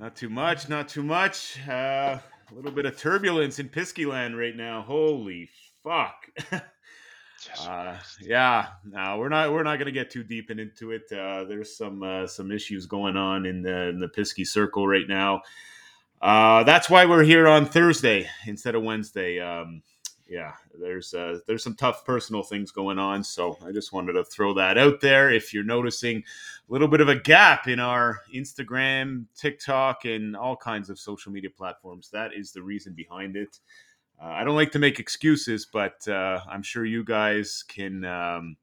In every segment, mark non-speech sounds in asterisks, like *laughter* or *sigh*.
Not too much, not too much. Uh, a little bit of turbulence in Piskyland right now. Holy fuck. *laughs* Uh, yeah, no, we're not we're not gonna get too deep in, into it. Uh, there's some uh, some issues going on in the in the Pisky circle right now. Uh, that's why we're here on Thursday instead of Wednesday. Um, yeah, there's uh, there's some tough personal things going on, so I just wanted to throw that out there. If you're noticing little bit of a gap in our Instagram, TikTok, and all kinds of social media platforms, that is the reason behind it. Uh, I don't like to make excuses, but uh, I'm sure you guys can um,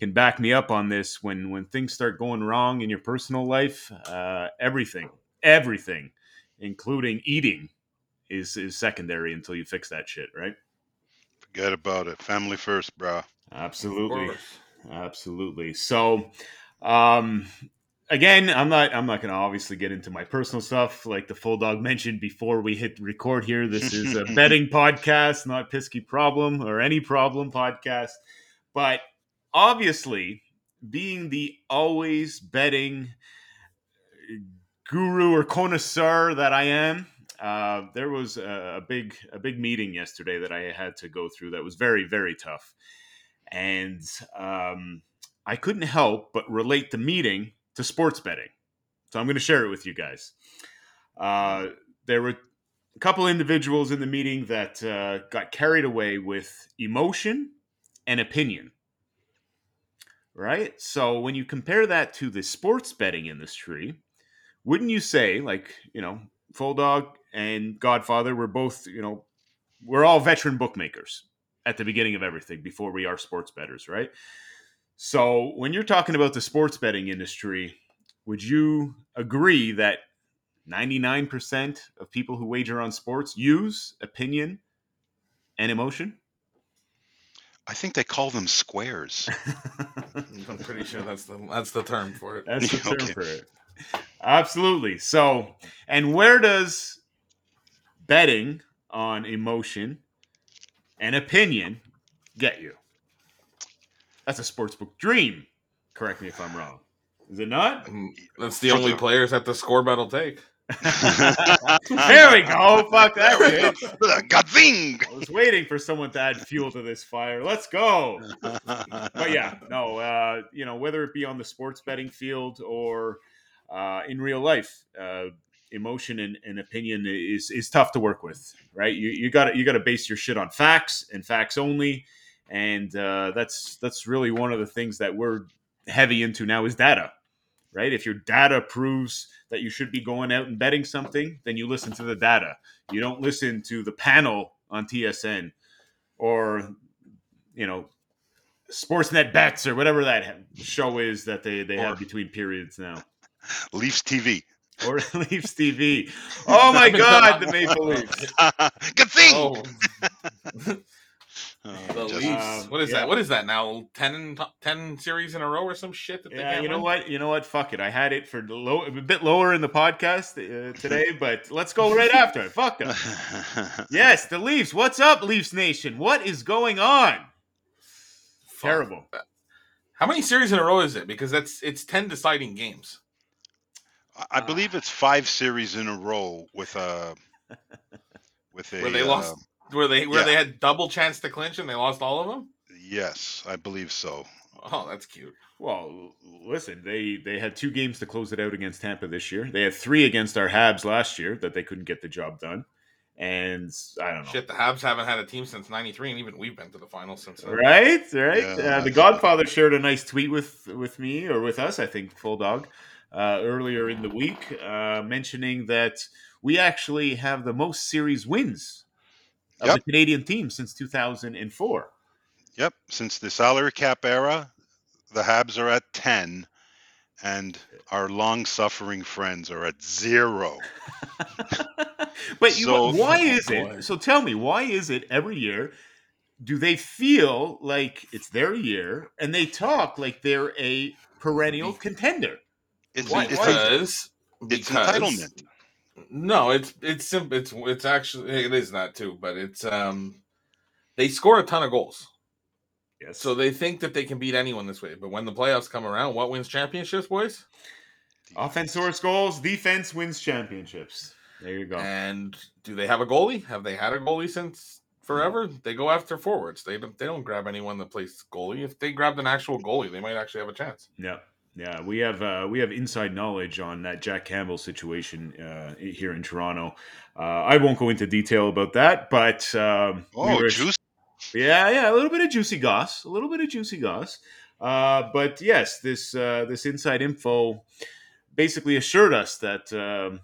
can back me up on this. When when things start going wrong in your personal life, uh, everything, everything, including eating, is is secondary until you fix that shit, right? Forget about it. Family first, bro. Absolutely, absolutely. So, um, again, I'm not I'm not going to obviously get into my personal stuff like the full dog mentioned before we hit record here. This is a *laughs* betting podcast, not Pisky Problem or any problem podcast. But obviously, being the always betting guru or connoisseur that I am, uh, there was a, a big a big meeting yesterday that I had to go through that was very very tough, and um, I couldn't help but relate the meeting to sports betting. So I'm going to share it with you guys. Uh, there were a couple individuals in the meeting that uh, got carried away with emotion and opinion. Right? So when you compare that to the sports betting industry, wouldn't you say, like, you know, Full Dog and Godfather were both, you know, we're all veteran bookmakers at the beginning of everything before we are sports betters, right? So when you're talking about the sports betting industry, would you agree that 99% of people who wager on sports use opinion and emotion? I think they call them squares. *laughs* I'm pretty sure that's the that's the term for it. That's the *laughs* term Okay. for it. Absolutely. So, and where does betting on emotion and opinion get you? That's a sportsbook dream. Correct me if I'm wrong. Is it not? That's the only players that the score bet will take. *laughs* there we go. Fuck that. There we go. shit. Gazing! I was waiting for someone to add fuel to this fire. Let's go. but yeah, no, uh, you know, whether it be on the sports betting field or uh, in real life, uh, emotion and, and opinion is is tough to work with, right? You you got to you got to base your shit on facts and facts only, and uh, that's that's really one of the things that we're heavy into now is data, right? If your data proves that you should be going out and betting something, then you listen to the data. You don't listen to the panel on TSN or you know Sportsnet bets or whatever that show is that they they Or- have between periods now. Leafs TV. Or *laughs* Leafs TV. *laughs* Oh my God, the Maple Leafs. *laughs* Good thing. Oh, the just- Leafs. Um, what is yeah. that? What is that now? 10, 10 series in a row or some shit that they Yeah, you know win? what? You know what? Fuck it. I had it for low, a bit lower in the podcast uh, today, *laughs* but let's go right after it. Fuck them. *laughs* Yes, the Leafs. What's up, Leafs Nation? What is going on? Fuck. Terrible. How many series in a row is it? Because that's it's ten deciding games. I believe it's five series in a row with a *laughs* with a Where they uh, lost, where they where yeah. they had double chance to clinch and they lost all of them. Yes, I believe so. Oh, that's cute. Well, listen, they they had two games to close it out against Tampa this year. They had three against our Habs last year that they couldn't get the job done. And I don't know. Shit, the Habs haven't had a team since '93, and even we've been to the finals since then. Right, right. Yeah. uh, the Godfather shared a nice tweet with with me or with us, I think, full dog, uh, earlier in the week, uh, mentioning that we actually have the most series wins of Yep. the Canadian team since 2004. Yep. Since the salary cap era, the Habs are at 10, and our long suffering friends are at zero. *laughs* but you, So- why Oh, *laughs* is it? So tell me, why is it every year? Do they feel like it's their year, and they talk like they're a perennial contender? It's, Why? it's, a, Because it's entitlement. No, it's it's simple. It's it's actually it is not too, but it's um they score a ton of goals, Yes. so they think that they can beat anyone this way. But when the playoffs come around, what wins championships, boys? offense scores goals, defense wins championships. There you go. And do they have a goalie? Have they had a goalie since forever? They go after forwards. They don't. They don't grab anyone that plays goalie. If they grabbed an actual goalie, they might actually have a chance. Yeah, yeah, we have uh, we have inside knowledge on that Jack Campbell situation uh, here in Toronto. Uh, I won't go into detail about that, but um, we Oh, were- juice. yeah, yeah, a little bit of juicy goss, a little bit of juicy goss. Uh, but yes, this uh, this inside info basically assured us that um,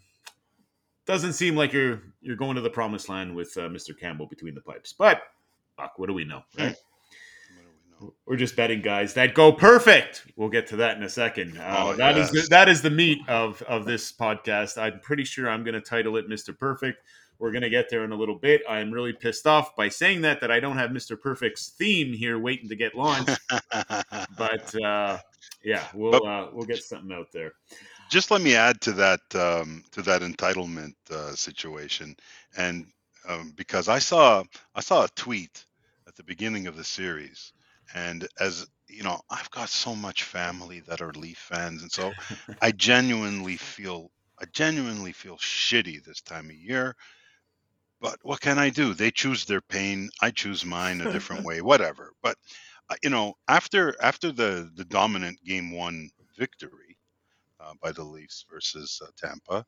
doesn't seem like you're you're going to the promised land with uh, Mr. Campbell between the pipes. But fuck, what do we know, right? We're just betting guys that go perfect. We'll get to that in a second. Uh, Oh, that is yes. the, that is the meat of of this podcast. I'm pretty sure I'm going to title it Mr. Perfect. We're going to get there in a little bit. I'm really pissed off by saying that that I don't have Mr. Perfect's theme here waiting to get launched. *laughs* but uh, yeah, we'll uh, we'll get something out there. just let me add to that um, to that entitlement uh, situation, and um, because I saw I saw a tweet at the beginning of the series, and as you know, I've got so much family that are Leaf fans, and so *laughs* I genuinely feel I genuinely feel shitty this time of year. But what can I do? They choose their pain. I choose mine a different *laughs* way. Whatever. But uh, you know, after after the the dominant game one victory uh, by the Leafs versus uh, Tampa,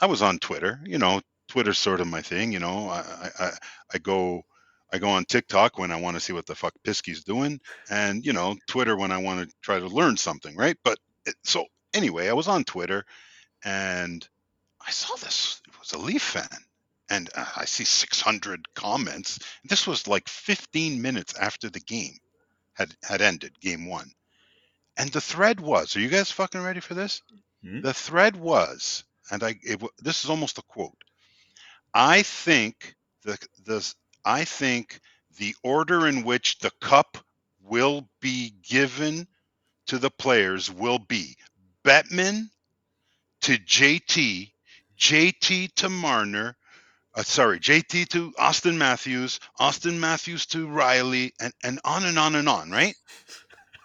I was on Twitter. You know, Twitter's sort of my thing. You know, I I, I, I go. I go on TikTok when I want to see what the fuck Pisky's doing, and you know, Twitter when I want to try to learn something, right? But it, so anyway, I was on Twitter, and I saw this. It was a Leaf fan, and uh, I see 600 comments. This was like 15 minutes after the game had had ended, game one, and the thread was. Are you guys fucking ready for this? Hmm? The thread was, and I. It, this is almost a quote. I think the the I think the order in which the cup will be given to the players will be Bettman to JT, JT to Marner, uh, sorry, JT to Auston Matthews, Auston Matthews to Rielly, and, and on and on and on, right?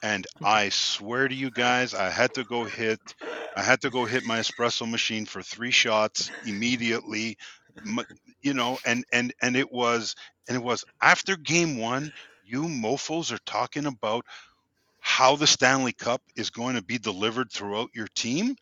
And I swear to you guys, I had to go hit, I had to go hit my espresso machine for three shots immediately, you know, and and and it was, and it was after game one. You mofo's are talking about how the Stanley Cup is going to be delivered throughout your team.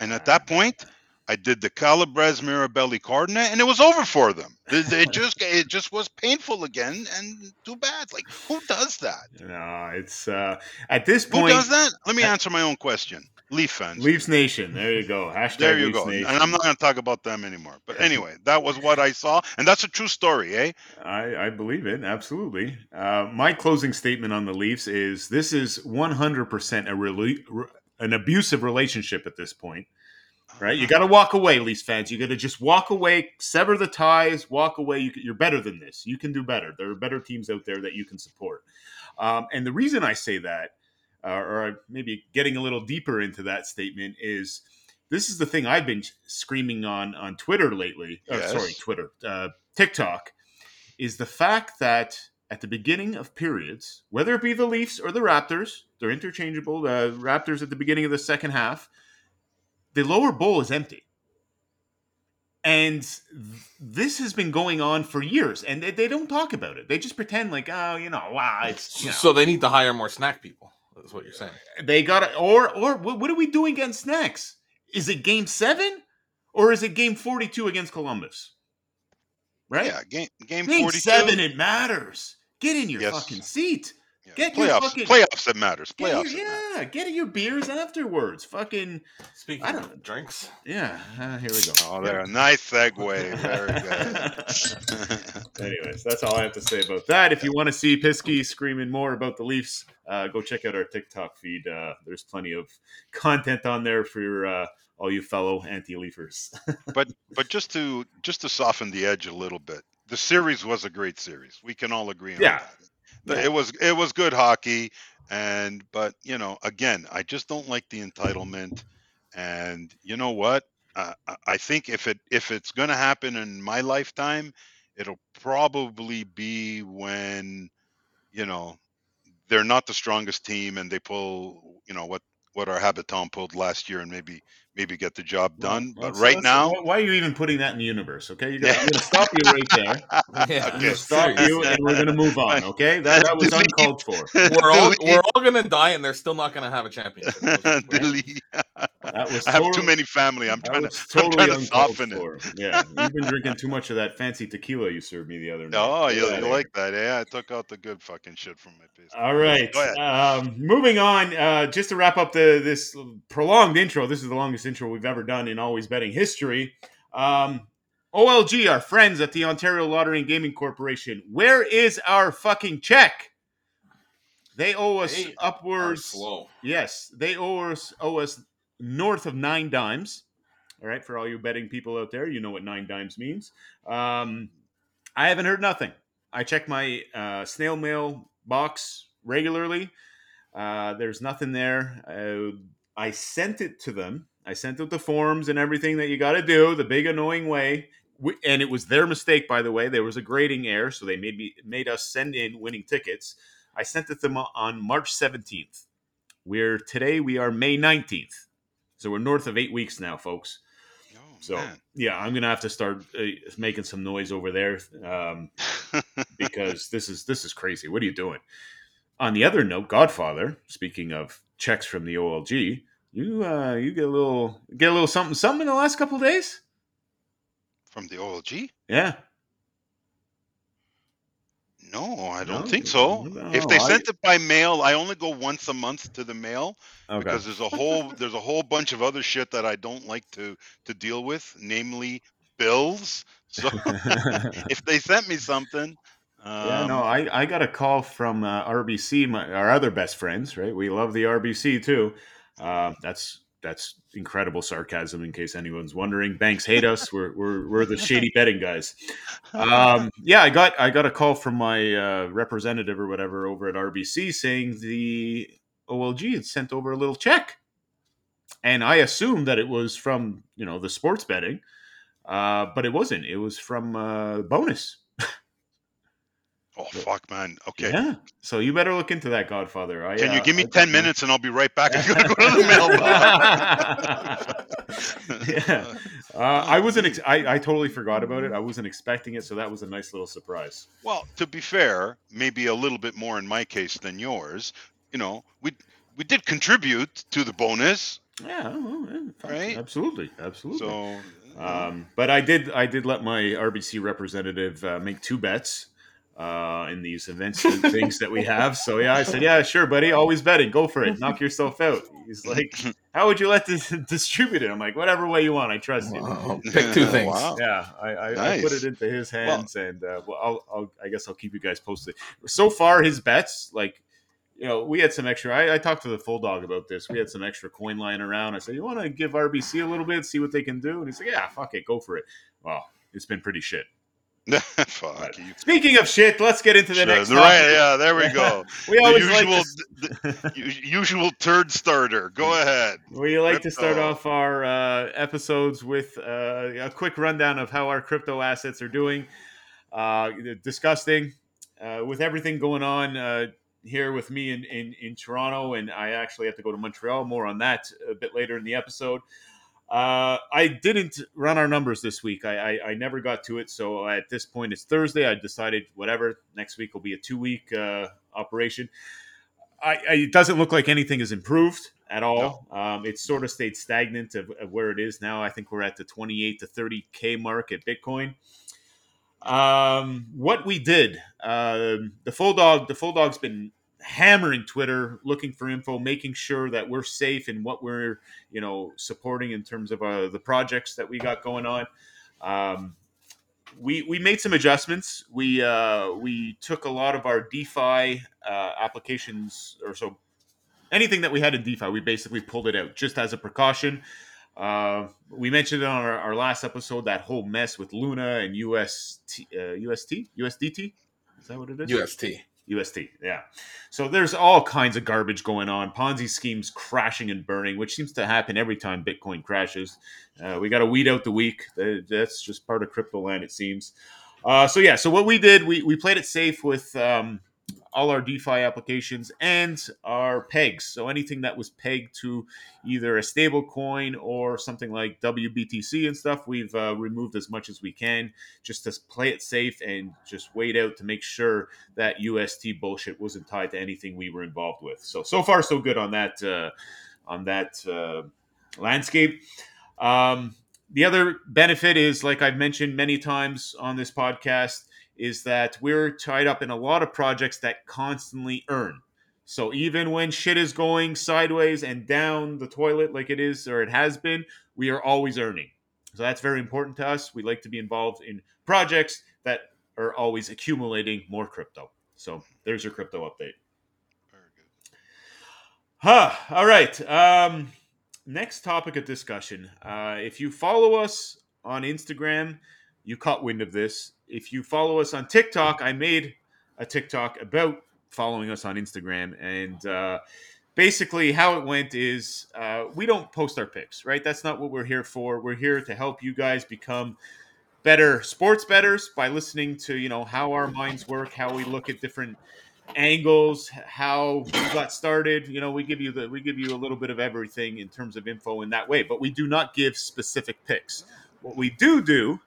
And at that point, I did the Calabres Mirabelli coordinate, and it was over for them. It, it just it just was painful again, and too bad. Like who does that? No, it's uh, at this point. Who does that? Let me answer my own question. Leaf fans. Leafs Nation. There you go. Hashtag There you Leafs go. Nation. And I'm not going to talk about them anymore. But anyway, that was what I saw, and that's a true story, eh? I, I believe it absolutely. Uh, my closing statement on the Leafs is: this is 100% a rela- re- an abusive relationship at this point. Right? You got to walk away, Leafs fans. You got to just walk away, sever the ties, walk away. You, you're better than this. You can do better. There are better teams out there that you can support. Um, and the reason I say that, uh, or maybe getting a little deeper into that statement, is this is the thing I've been screaming on on Twitter lately. Uh, Yes. sorry, Twitter, uh, TikTok, is the fact that at the beginning of periods, whether it be the Leafs or the Raptors, they're interchangeable. The Raptors at the beginning of the second half, the lower bowl is empty. And this has been going on for years, and they, they don't talk about it. They just pretend like, oh, you know, wow, it's you know. So they need to hire more snack people. That's what you're saying. They got to, or or what, what are we doing against snacks? Is it game seven or is it game forty-two against Columbus? Right, Yeah, game game game 42. seven, it matters. Get in your Yes. fucking seat. Yeah. Get your playoffs. fucking- Playoffs that matters. Get Playoffs. your, that matter. yeah, get your beers afterwards. Fucking Speaking I don't- of drinks, yeah. Uh, here we go. Oh, there. Nice segue. Very good. *laughs* *laughs* Anyways, that's all I have to say about that. If you want to see Pisky screaming more about the Leafs, uh, go check out our TikTok feed. Uh, there's plenty of content on there for uh, all you fellow anti-Leafers. *laughs* but but just to just to soften the edge a little bit, the series was a great series. We can all agree on Yeah. that. The- It was it was good hockey, and but you know again, I just don't like the entitlement. And you know what? Uh, I- I think if it if it's going to happen in my lifetime, it'll probably be when you know they're not the strongest team and they pull you know what what our habitant pulled last year and maybe maybe get the job done. Well, but so right let's- now, why- why are you even putting that in the universe? Okay, you're gonna, I'm gonna stop you right there. *laughs* Yeah. I'm Okay. gonna stop you, and we're gonna move on. *laughs* Okay, that, that was uncalled for. *laughs* we're all we're all gonna die, and they're still not gonna have a championship. Delete. That was I have too many family. I'm trying to. was I'm totally trying to uncalled soften it. for. Yeah, you've been drinking too much of that fancy tequila you served me the other night. Oh, you, Get outta you like that? Yeah, I took out the good fucking shit from my face. All right. Go ahead. Um, moving on. Uh, just to wrap up the this prolonged intro. This is the longest intro we've ever done in Always Betting history. Um, OLG, our friends at the Ontario Lottery and Gaming Corporation. Where is our fucking check? They owe us They upwards. Yes, they owe us owe us north of nine dimes. All right, for all you betting people out there, you know what nine dimes means. Um, I haven't heard nothing. I check my uh, snail mail box regularly. Uh, there's nothing there. Uh, I sent it to them. I sent out the forms and everything that you got to do, the big annoying way. We, and it was their mistake, by the way. There was a grading error, so they made me made us send in winning tickets. I sent it to them on March 17th. We're today we are May 19th. So we're north of 8 weeks now, folks. Oh, So, man. yeah, I'm going to have to start uh, making some noise over there um, *laughs* because this is this is crazy. What are you doing? On the other note, Godfather, speaking of checks from the OLG, you uh, you get a little get a little something something in the last couple of days? From the OLG? Yeah. No, I don't No? think so. No, if they I- sent it by mail, I only go once a month to the mail Okay. because there's a whole there's a whole bunch of other shit that I don't like to to deal with, namely bills. So *laughs* if they sent me something, um, yeah, no, I, I got a call from uh, RBC, my, our other best friends, right? We love the RBC too. Uh, that's that's incredible sarcasm, in case anyone's wondering. Banks hate us. *laughs* We're we're, we're the *laughs* shady betting guys. Um, yeah, I got I got a call from my uh, representative or whatever over at RBC saying the OLG had sent over a little check, and I assumed that it was from you know the sports betting, uh, but it wasn't. It was from uh, bonus. Oh fuck, man. Okay, Yeah. So you better look into that, Godfather. I, can you uh, give me I ten minutes and I'll be right back? I'm gonna go to the *laughs* mailbox. *laughs* yeah. Uh, *laughs* I wasn't. Ex- I, I totally forgot about it. I wasn't expecting it, so that was a nice little surprise. Well, to be fair, maybe a little bit more in my case than yours. You know, we we did contribute to the bonus, Yeah. yeah. Right? Absolutely. Absolutely. so Um, but I did I did let my RBC representative uh, make two bets uh, in these events and things that we have. So yeah, I said, yeah, sure, buddy, always betting, go for it, knock yourself out. He's like, *laughs* how would you let this *laughs* distribute it? I'm like, whatever way you want, I trust you. *laughs* Pick two things. Wow. Yeah, I, I, I put it into his hands, and uh, well, I'll, I'll, I guess I'll keep you guys posted. So far, his bets, like, you know, we had some extra. I, I talked to the full dog about this. We had some extra coin lying around. I said, "You want to give RBC a little bit, see what they can do?" And he's like, "Yeah, fuck it, go for it." Well, it's been pretty shit. *laughs* Fuck you. Speaking of shit, let's get into the Sure, next. right, topic. yeah, there we go. *laughs* We the always usual, like the, the usual turd starter. Go *laughs* ahead. We like to start off our uh, episodes with uh, a quick rundown of how our crypto assets are doing. Uh, disgusting uh, with everything going on uh, here with me in, in, in Toronto, and I actually have to go to Montreal. More on that a bit later in the episode. Uh, I didn't run our numbers this week. I, I, I never got to it. So at this point, it's Thursday. I decided whatever. Next week will be a two week uh, operation. I, I, it doesn't look like anything has improved at all. Um, it's sort of stayed stagnant of, of where it is now. I think we're at the 28 to 30K mark at Bitcoin. Um, what we did, um, the full dog, the full dog's been hammering Twitter, looking for info, making sure that we're safe in what we're, you know, supporting in terms of uh, the projects that we got going on. Um, we we made some adjustments. We uh, we took a lot of our DeFi uh, applications, or so anything that we had in DeFi, we basically pulled it out just as a precaution. Uh, we mentioned on our, our, last episode that whole mess with Luna and UST, uh, UST, USDT. Is that what it is? UST. UST, yeah. So there's all kinds of garbage going on. Ponzi schemes crashing and burning, which seems to happen every time Bitcoin crashes. Uh, we got to weed out the weak. That's just part of crypto land, it seems. Uh, so yeah, so what we did, we, we played it safe with um, all our DeFi applications and our pegs. So anything that was pegged to either a stable coin or something like WBTC and stuff, we've uh, removed as much as we can just to play it safe and just wait out to make sure that UST bullshit wasn't tied to anything we were involved with. So so far so good on that uh, on that uh, landscape. Um, the other benefit is, like I've mentioned many times on this podcast, is that we're tied up in a lot of projects that constantly earn. So even when shit is going sideways and down the toilet like it is or it has been, we are always earning. So that's very important to us. We like to be involved in projects that are always accumulating more crypto. So there's your crypto update. Very good. Huh. All right. Um, next topic of discussion. Uh, if you follow us on Instagram, you caught wind of this if you follow us on TikTok, I made a TikTok about following us on Instagram. And uh, basically, how it went is uh, we don't post our picks, right? That's not what we're here for. We're here to help you guys become better sports betters by listening to you know how our minds work, how we look at different angles, how we got started. You know, we give you the we give you a little bit of everything in terms of info in that way, but we do not give specific picks. What we do do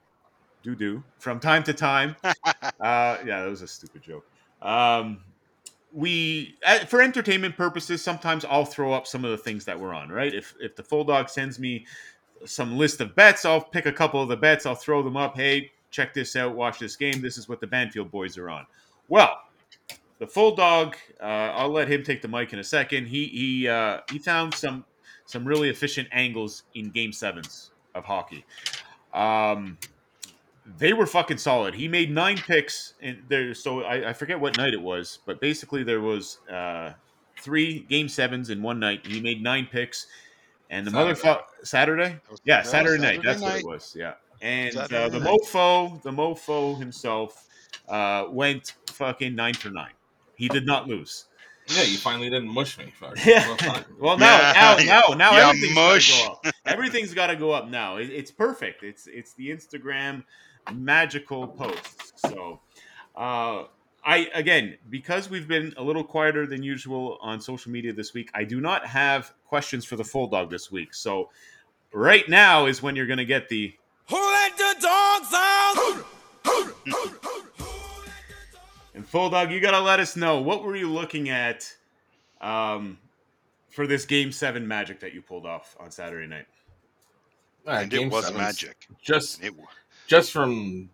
do do from time to time. *laughs* uh, yeah, that was a stupid joke. Um, we uh, for entertainment purposes sometimes i'll throw up some of the things that we're on right? If if the full dog sends me some list of bets i'll pick a couple of the bets i'll throw them up. Hey check this out watch this game this is what the banfield boys are on. Well the full dog uh, i'll let him take the mic in a second. He he uh, he found some some really efficient angles in game sevens of hockey. Um, they were fucking solid. He made nine picks and there. So I, I, forget what night it was, but basically there was uh, three game sevens in one night. He made nine picks, and the Saturday. motherfucker Saturday, yeah, Saturday, Saturday, night. That's night. what it was. Yeah, and uh, the mofo, the mofo himself, uh, went fucking nine for nine. He did not lose. Yeah, you finally didn't mush me. *laughs* Yeah. well, *laughs* now, now, *laughs* now, now, yeah, everything's mush. Gotta go up. Everything's got to go up now. It, it's perfect. It's it's the Instagram magical posts. So, uh, I again because we've been a little quieter than usual on social media this week. I do not have questions for the full dog this week. So, right now is when you're going to get the who let the dogs out. and full dog, you got to let us know what were you looking at um, for this game seven magic that you pulled off on Saturday night. and it was magic. Just it was just from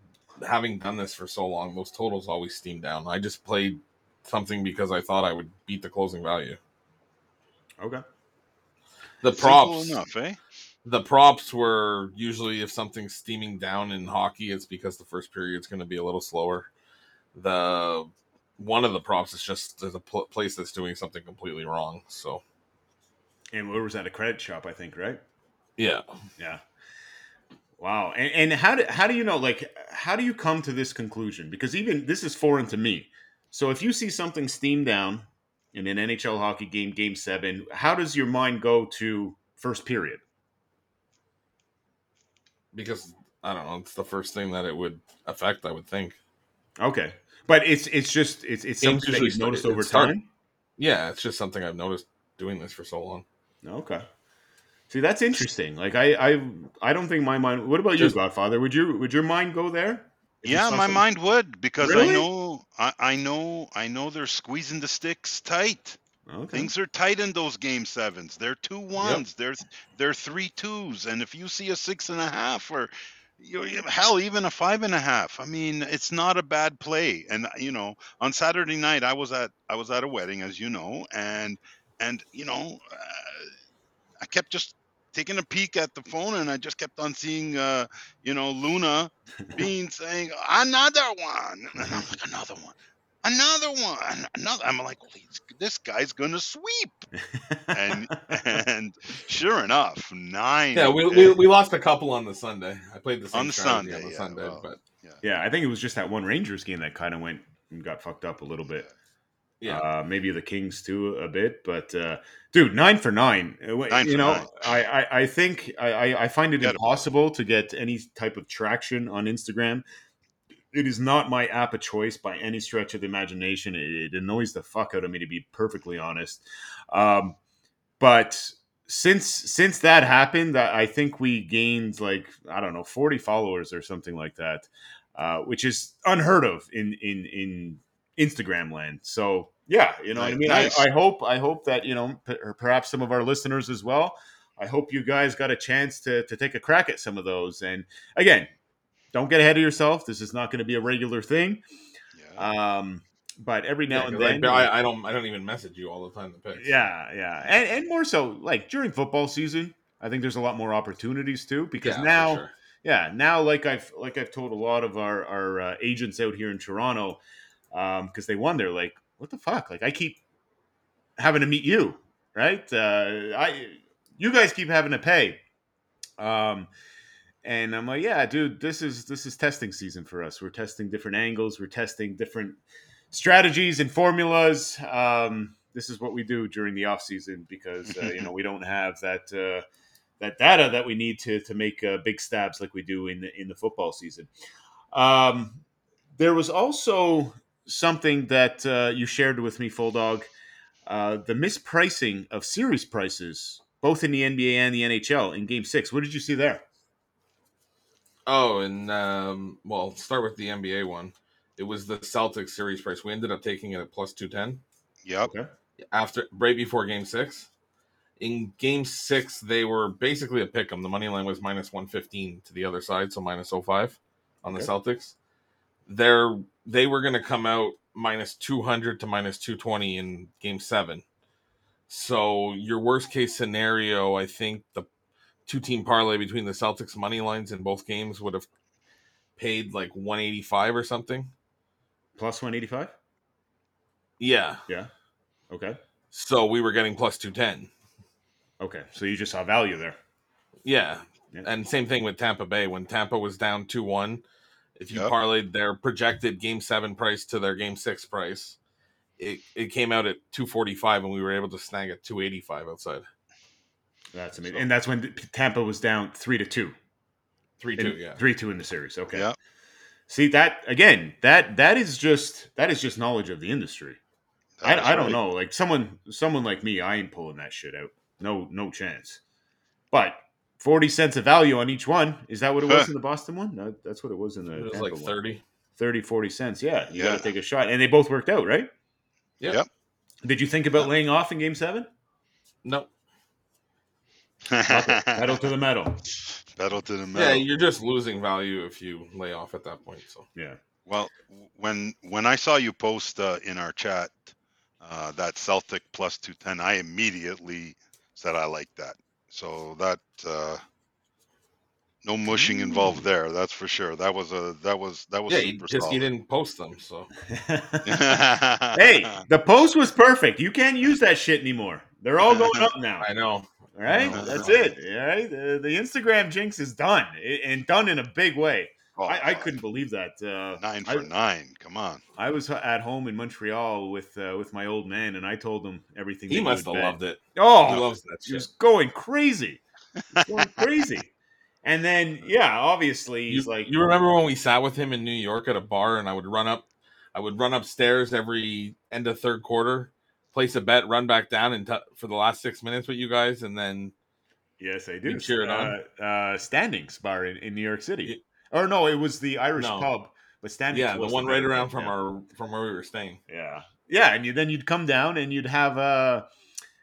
having done this for so long, those totals always steam down. I just played something because I thought I would beat the closing value. Okay. The props enough, eh? The props were usually if something's steaming down in hockey, it's because the first period's going to be a little slower. The one of the props is just there's a pl- place that's doing something completely wrong. So, and where was that? A credit shop, I think, right? Yeah, yeah. Wow. And, and how do how do you know like how do you come to this conclusion? Because even this is foreign to me. So if you see something steam down in an NHL hockey game, game seven, how does your mind go to first period? Because I don't know, it's the first thing that it would affect, I would think. Okay. But it's it's just it's it's something that you've noticed over time. Yeah, it's just something I've noticed doing this for so long. Okay. See, that's interesting. Like I, I, I don't think my mind. What about Just, you, Godfather? Would you, would your mind go there? Yeah, my mind would because really? I know, I, I, know, I know they're squeezing the sticks tight. Okay. Things are tight in those game sevens. They're two ones. Yep. They're they're three twos. And if you see a six and a half or you hell, even a five and a half. I mean, it's not a bad play. And you know, on Saturday night, I was at I was at a wedding, as you know, and and you know, uh, I kept just taking a peek at the phone, and I just kept on seeing, uh, you know, Luna *laughs* being saying another one, and I'm *laughs* like another one another one, another. I'm like, well, this guy's gonna sweep, and *laughs* and sure enough, nine. Yeah, we, we, we, lost a couple on the Sunday. I played the same on the Sunday, on the yeah, Sunday, well, but yeah. yeah, I think it was just that one Rangers game that kind of went and got fucked up a little bit. Yeah, uh, maybe the Kings too a bit, but uh, dude, nine for nine. Uh, nine you know, I, I, I think I I find it impossible to get any type of traction on Instagram it is not my app of choice by any stretch of the imagination. It, it annoys the fuck out of me to be perfectly honest. Um, but since since that happened, I think we gained like I don't know forty followers or something like that, uh, which is unheard of in in in Instagram land. So yeah, you know, nice. I mean, I, I, hope I hope that you know p- perhaps some of our listeners as well. I hope you guys got a chance to to take a crack at some of those. And again, don't get ahead of yourself. This is not going to be a regular thing. Yeah. Um, but every now yeah, and then, I, I, don't, I don't even message you all the time. The picks. Yeah, yeah, and and more so like during football season, I think there's a lot more opportunities too because yeah, now, sure. yeah, now like I've like I've told a lot of our our uh, agents out here in Toronto, because um, they wonder like, what the fuck? Like I keep having to meet you, right? Uh, I you guys keep having to pay. Um, and I'm like, yeah, dude, this is this is testing season for us. We're testing different angles. We're testing different strategies and formulas. Um, this is what we do during the off season because uh, you know we don't have that uh, that data that we need to to make uh, big stabs like we do in the, in the football season. Um, there was also something that uh, you shared with me, Full Dog, uh, the mispricing of series prices, both in the NBA and the NHL in Game Six. What did you see there? Oh, and um, well, start with the NBA one. It was the Celtics series price. We ended up taking it at plus two ten. Yep. Okay. After right before Game Six. In Game Six, they were basically a pick 'em. The money line was minus one fifteen to the other side, so minus 05 on the. Celtics. They're they were going to come out minus two hundred to minus two twenty in Game Seven. So your worst case scenario, I think the two team parlay between the Celtics money lines in both games would have paid like 185 or something. Plus 185? Yeah. Yeah. Okay. So we were getting plus 210. Okay. So you just saw value there. Yeah. yeah. And same thing with Tampa Bay. When Tampa was down 2 1, if you yep. parlayed their projected game seven price to their game six price, it, it came out at 245 and we were able to snag at 285 outside. That's amazing, so. and that's when Tampa was down three to two. Three two, yeah, three two in the series. Okay. Yeah. See that again? That that is just that is just knowledge of the industry. I, I don't know. Like someone someone like me, I ain't pulling that shit out. No no chance. But forty cents of value on each one. Is that what it was in the Boston one? No, that's what it was in the. It was Tampa like 30. One. 30, 40 cents. Yeah, you yeah. got to take a shot, and they both worked out, right? Yeah. Yep. Did you think about laying off in Game Seven? No. Pedal to the metal. Pedal to the metal. Yeah, you're just losing value if you lay off at that point. So yeah. Well, when when I saw you post uh, in our chat uh, that Celtic plus two ten, I immediately said I like that. So that uh, no mushing involved there. That's for sure. That was a that was that was yeah. Just you didn't post them, so. *laughs* hey, the post was perfect. You can't use that shit anymore. They're all going up now. *laughs* I know. All right, that's it. All right, the, the Instagram jinx is done and done in a big way. Oh, I, I, couldn't believe that. Uh, nine for I, nine. Come on. I was at home in Montreal with uh, with my old man, and I told him everything. He must have bet. loved it. Oh, he loves that. Shit. He was going crazy. Was going crazy. And then, yeah, obviously, he's you, like. You remember when we sat with him in New York at a bar, and I would run up, I would run upstairs every end of third quarter, place a bet, run back down, and t- for the last six minutes with you guys, and then Yes, I do. Cheer it on. Uh, uh, Standings bar in, in New York City. Or no, it was the Irish no. pub, but Standings. Yeah, the one right around from yeah. our from where we were staying. Yeah, yeah, and you, then you'd come down and you'd have a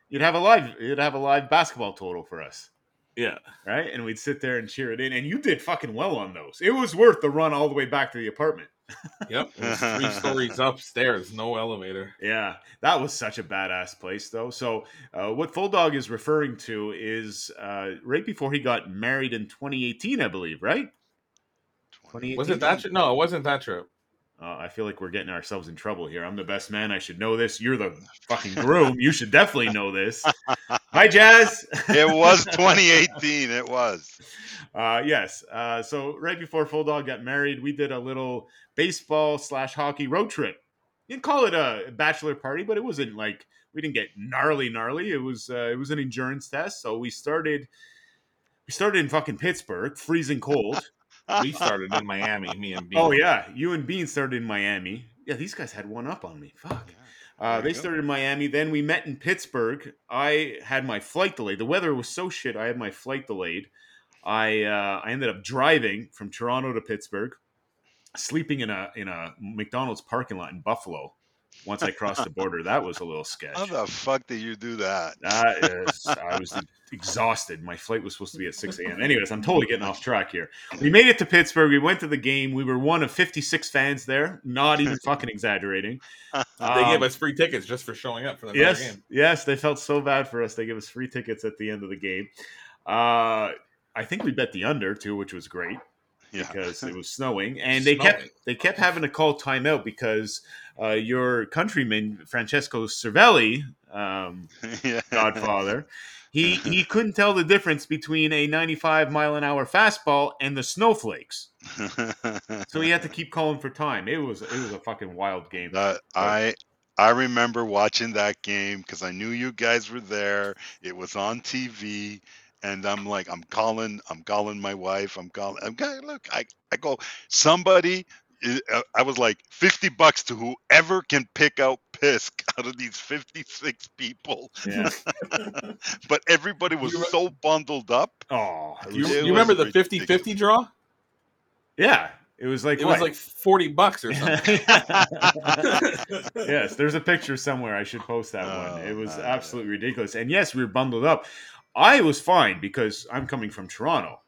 you'd have a live you'd have a live basketball total for us. Yeah. Right. And we'd sit there and cheer it in. And you did fucking well on those. It was worth the run all the way back to the apartment. *laughs* yep. Three stories upstairs, no elevator. Yeah. That was such a badass place, though. So, uh, what Full Dog is referring to is uh, right before he got married in 2018, I believe, right? Was it that trip? No, it wasn't that trip. Uh, I feel like we're getting ourselves in trouble here. I'm the best man. I should know this. You're the fucking groom. you should definitely know this. *laughs* Hi, Jazz. it was *laughs* 2018. It was. Uh, yes. Uh, so right before Full Dog got married, we did a little baseball slash hockey road trip. You can call it a bachelor party, but it wasn't like we didn't get gnarly, gnarly. It was uh, it was an endurance test. So we started we started in fucking Pittsburgh, freezing cold we started in Miami, me and Bean. Oh yeah, you and Bean started in Miami. Yeah, these guys had one up on me. Fuck. Uh, they started in Miami. Then we met in Pittsburgh. I had my flight delayed. The weather was so shit. I had my flight delayed. I uh, I ended up driving from Toronto to Pittsburgh, sleeping in a in a McDonald's parking lot in Buffalo once I crossed the border. That was a little sketch. How the fuck did you do that? That *laughs* is, I was exhausted. My flight was supposed to be at 6 a.m. Anyways, I'm totally getting off track here. We made it to Pittsburgh. We went to the game. We were one of 56 fans there. Not even fucking exaggerating. Um, they gave um, us free tickets just for showing up for the yes, game. Yes, they felt so bad for us. They gave us free tickets at the end of the game. Uh, I think we bet the under too, which was great yeah. because it *laughs* was snowing, and they snowing. kept they kept having to call timeout because uh, your countryman Francesco Cervelli, um, *laughs* yeah. Godfather, he *laughs* he couldn't tell the difference between a 95 mile an hour fastball and the snowflakes, so he had to keep calling for time. It was it was a fucking wild game. Uh, I I remember watching that game because I knew you guys were there. It was on TV and I'm like, I'm calling, I'm calling my wife, I'm calling, I'm going, look, I, I go, somebody, uh, I was like, 50 bucks to whoever can pick out Pisk *laughs* out of these 56 people. Yeah. *laughs* but everybody was so bundled up. Oh, you, you remember the 50 50 draw? Yeah. It was like it what? was like forty bucks or something. *laughs* yes, there's a picture somewhere. I should post that oh, one. It was absolutely ridiculous. And yes, we were bundled up. I was fine because I'm coming from Toronto.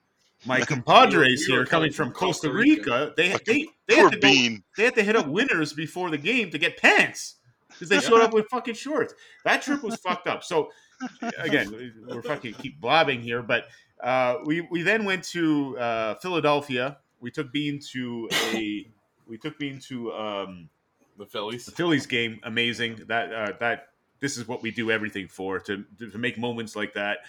My *laughs* compadres here coming from Costa Rica, they they they had, to go, they had to hit up winners before the game to get pants because they showed up with fucking shorts. That trip was fucked up. So *laughs* again, we're fucking keep blabbing here, but uh, we we then went to uh, Philadelphia. We took Bean to a we took Bean to um, the Phillies. The Phillies game, amazing. That uh, that this is what we do everything for to to make moments like that.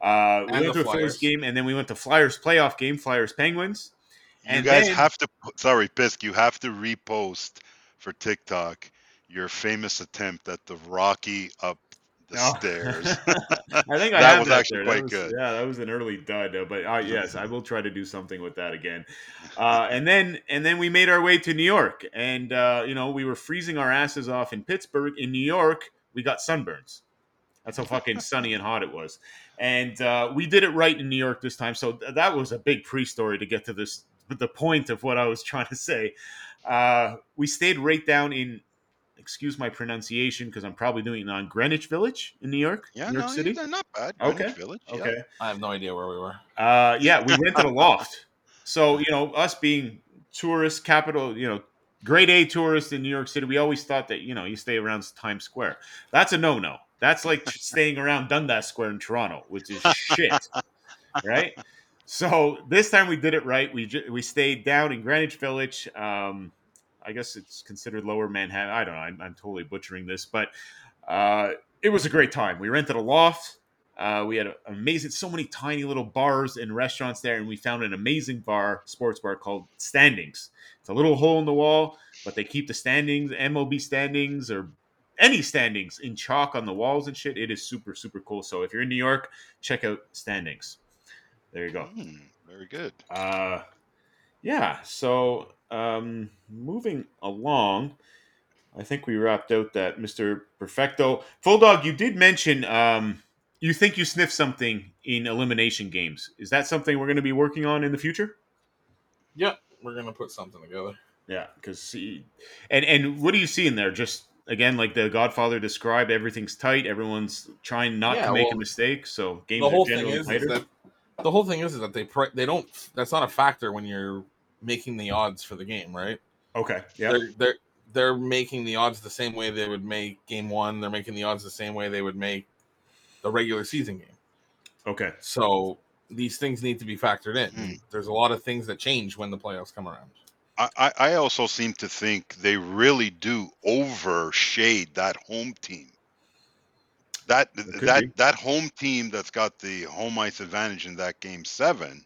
Uh, we went to a Phillies game, and then we went to Flyers playoff game, Flyers Penguins. You guys then, have to. Sorry, Pisk. You have to repost for TikTok your famous attempt at the Rocky up the stairs. *laughs* I think *laughs* I that was actually quite was, good. Yeah, that was an early dud, but uh, *laughs* yes, I will try to do something with that again. Uh, and then and then we made our way to New York, and uh, you know we were freezing our asses off in Pittsburgh. In New York, we got sunburns. That's how fucking sunny and hot it was. And uh, we did it right in New York this time. So th- that was a big pre story to get to this, the point of what I was *laughs* trying to say. Uh, we stayed right down in, excuse my pronunciation, because I'm probably doing it on Greenwich Village in New York, yeah, New York no, City. not bad. Greenwich okay. Village. Yeah. Okay. I have no idea where we were. Uh, yeah, we rented a loft. So, you know, us being tourist capital, you know, grade A tourist in New York City, we always thought that you know you stay around Times Square. That's a no no. That's like *laughs* staying around Dundas Square in Toronto, which is shit, right? So this time we did it right. We ju- we stayed down in Greenwich Village. Um, I guess it's considered Lower Manhattan. I don't know. I'm, I'm totally butchering this, but uh, it was a great time. We rented a loft. Uh, we had amazing, so many tiny little bars and restaurants there, and we found an amazing bar, sports bar called Standings. It's a little hole in the wall, but they keep the standings, MLB standings, or any standings in chalk on the walls and shit. It is super, super cool. So if you're in New York, check out Standings. There you go. Mm, very good. Uh, yeah. So um, moving along. I think we wrapped out that Mr. Perfecto. Full Dog, you did mention um, you think you sniffed something in elimination games. Is that something we're going to be working on in the future? Yep, we're going to put something together. Yeah, because see, and and what do you see in there? Just again, like the Godfather described, everything's tight. Everyone's trying not yeah, to make well, a mistake. So games the whole thing is, is, that the whole thing is, is that they pre- they don't. That's not a factor when you're making the odds for the game, right? Okay. Yeah. They're, they're they're making the odds the same way they would make game one. They're making the odds the same way they would make the regular season game. Okay. So these things need to be factored in. Mm. There's a lot of things that change when the playoffs come around. I, I also seem to think they really do overshade that home team. That that be. that home team that's got the home ice advantage in that game seven.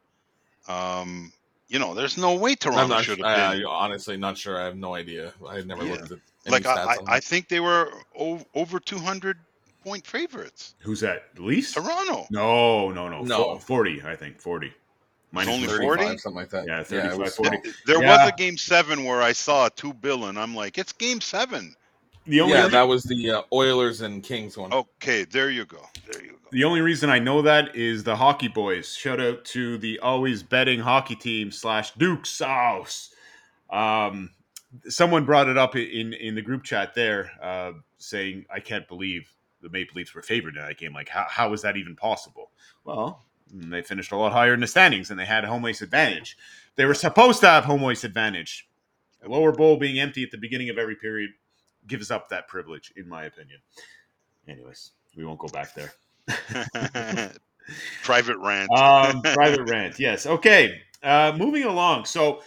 Um, you know, there's no way Toronto should have been. I, honestly not sure. I have no idea. I never yeah. looked at. like I, I think they were over 200 point favorites. Who's that? Least Toronto. No, no, no. No, 40. I think 40. Minus only 40 something like that. Yeah, 35, yeah, was, 40. There yeah. was a game seven where I saw two bill, and I'm like, it's game seven. The only yeah, that was the uh, Oilers and Kings one. Okay, there you go. There you go. The only reason I know that is the hockey boys. Shout out to the always betting hockey team slash Duke Sauce. Um, someone brought it up in in the group chat there, uh, saying, "I can't believe the Maple Leafs were favored in that game. Like, how, how is that even possible?" Well, they finished a lot higher in the standings, and they had home ice advantage. They were supposed to have home ice advantage. The lower bowl being empty at the beginning of every period gives up that privilege, in my opinion. Anyways, we won't go back there. *laughs* private rant. um, private *laughs* rant. Yes. Okay. Uh, moving along. So,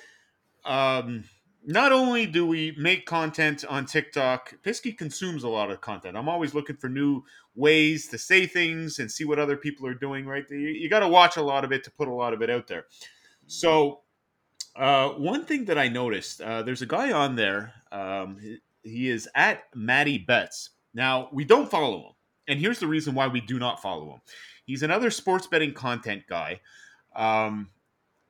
um, not only do we make content on TikTok, Pisky consumes a lot of content. I'm always looking for new ways to say things and see what other people are doing. Right. You, you got to watch a lot of it to put a lot of it out there. So, uh, one thing that I noticed, uh, there's a guy on there. Um, he is at Matty Betts. Now we don't follow him, and here's the reason why we do not follow him. He's another sports betting content guy. Um,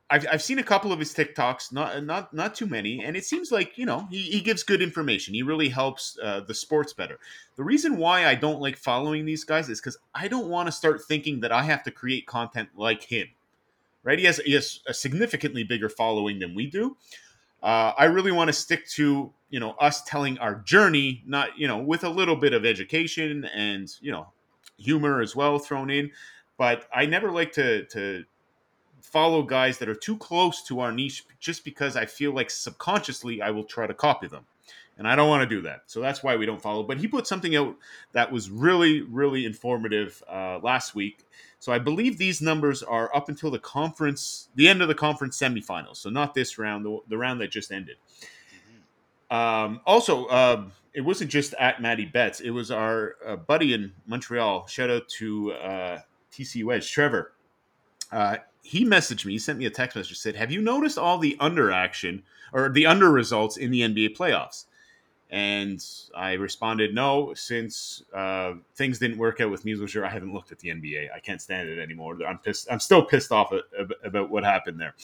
I've, I've seen a couple of his TikToks, not not not too many, and it seems like you know he, he gives good information. He really helps uh, the sports better. The reason why I don't like following these guys is because I don't want to start thinking that I have to create content like him. Right? He has he has a significantly bigger following than we do. Uh, I really want to stick to you know us telling our journey, not you know with a little bit of education and you know humor as well thrown in. But I never like to to follow guys that are too close to our niche just because I feel like subconsciously I will try to copy them. And I don't want to do that. So that's why we don't follow. But he put something out that was really, really informative uh, last week. So I believe these numbers are up until the conference, the end of the conference semifinals. So not this round, the, the round that just ended. Um, also, uh, it wasn't just at Matty Betts. It was our uh, buddy in Montreal. Shout out to uh, TC Wedge, Trevor. Uh, he messaged me. He sent me a text message. Said, "Have you noticed all the under action or the under results in the NBA playoffs?" And I responded, "No, since uh, things didn't work out with Mise-o-jeu, I haven't looked at the NBA. I can't stand it anymore. I'm pissed. I'm still pissed off about what happened there."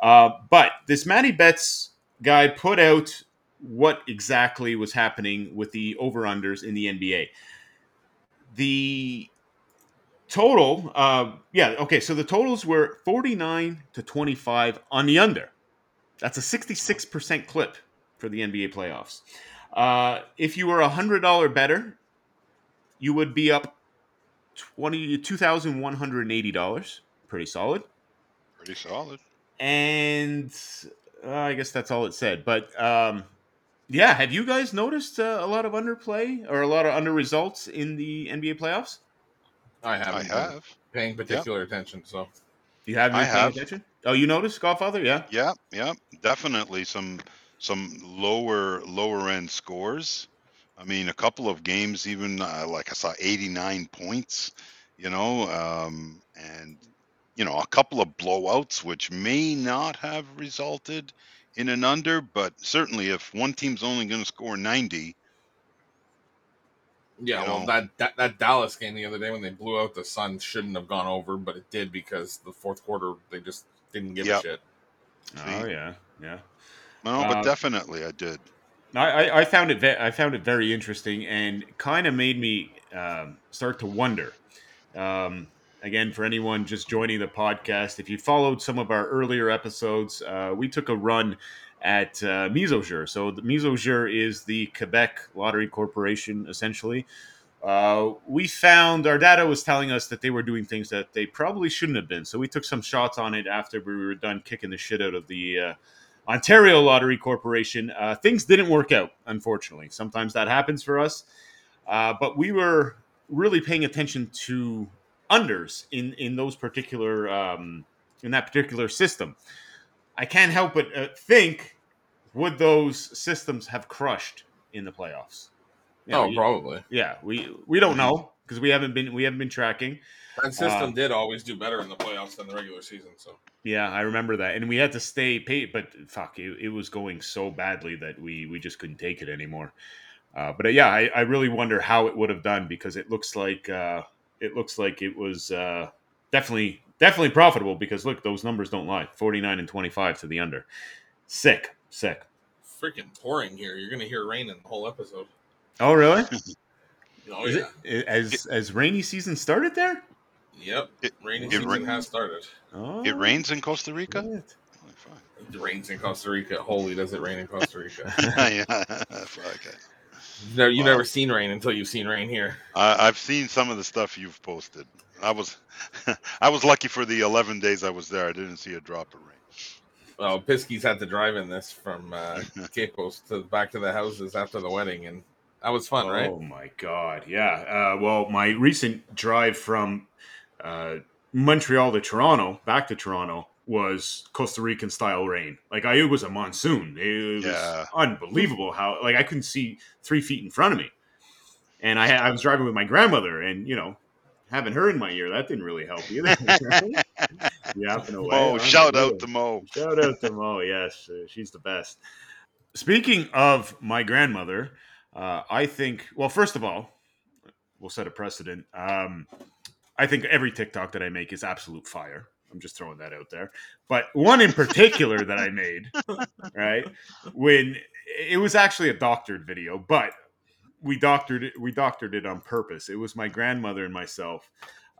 Uh, but this Matty Betts guy put out what exactly was happening with the over unders in the NBA. The total, uh, yeah, okay, so the totals were 49 to 25 on the under. That's a 66% clip for the NBA playoffs. Uh, if you were a $100 better, you would be up twenty two thousand one hundred and eighty dollars. Pretty solid. Pretty solid. And uh, I guess that's all it said. But um, yeah, have you guys noticed uh, a lot of underplay or a lot of under results in the NBA playoffs? I have. I have paying particular yep. attention. So you have been I paying have. attention. Oh, you noticed Godfather? Yeah. Yeah, yeah, definitely some some lower lower end scores. I mean, a couple of games, even uh, like I saw 89 points. You know, um, and you know a couple of blowouts, which may not have resulted in an under, but certainly if one team's only going to score 90. Yeah, well, that, that that Dallas game the other day when they blew out the Sun shouldn't have gone over, but it did because the fourth quarter they just didn't give yep. a shit. Oh yeah, yeah. No, but uh, definitely I did. I, I found it ve- I found it very interesting and kind of made me um, start to wonder. Um, again, for anyone just joining the podcast, if you followed some of our earlier episodes, uh, we took a run at uh, So the Mise-o-jeu is the Quebec Lottery Corporation, essentially, uh, we found our data was telling us that they were doing things that they probably shouldn't have been. So we took some shots on it after we were done kicking the shit out of the uh, Ontario Lottery Corporation. Uh, things didn't work out, unfortunately. Sometimes that happens for us. Uh, but we were really paying attention to unders in in those particular um, in that particular system. I can't help but uh, think would those systems have crushed in the playoffs? You know, oh, probably. Yeah, we we don't know because we haven't been we haven't been tracking. That system uh, did always do better in the playoffs than the regular season. So yeah, I remember that, and we had to stay paid, but fuck, it, it was going so badly that we we just couldn't take it anymore. Uh, but uh, yeah, I, I, really wonder how it would have done because it looks like uh, it looks like it was uh, definitely definitely profitable because look, those numbers don't lie. Forty nine and twenty five to the under. Sick, sick. Freaking pouring here. You're gonna hear rain in the whole episode. Oh really? oh Is yeah. It, as as rainy season started there? Yep. It, rainy it season ra- has started. Oh, it rains in Costa Rica. It rains in Costa Rica. Holy, does it rain in Costa Rica? *laughs* yeah. *laughs* okay. No, you've never seen rain until you've seen rain here. I, have seen some of the stuff you've posted. I was, *laughs* I was lucky for the eleven days I was there. I didn't see a drop of rain. Well, Piskies had to drive in this from uh, *laughs* Capos to back to the houses after the wedding, and that was fun, right? Oh my god, yeah. Uh, well, my recent drive from uh, Montreal to Toronto, back to Toronto, was Costa Rican style rain. Like I, it was a monsoon. It was yeah. unbelievable how like I couldn't see three feet in front of me, and I I was driving with my grandmother, and you know, having her in my ear that didn't really help either. Yapping away. Oh, shout out to Mo. Shout out to Mo. Yes, uh, she's the best. Speaking of my grandmother, uh, I think well, first of all, we'll set a precedent. Um, I think every TikTok that I make is absolute fire. I'm just throwing that out there. But one in particular that I made, *laughs* right? When it was actually a doctored video, but we doctored it we doctored it on purpose. It was my grandmother and myself.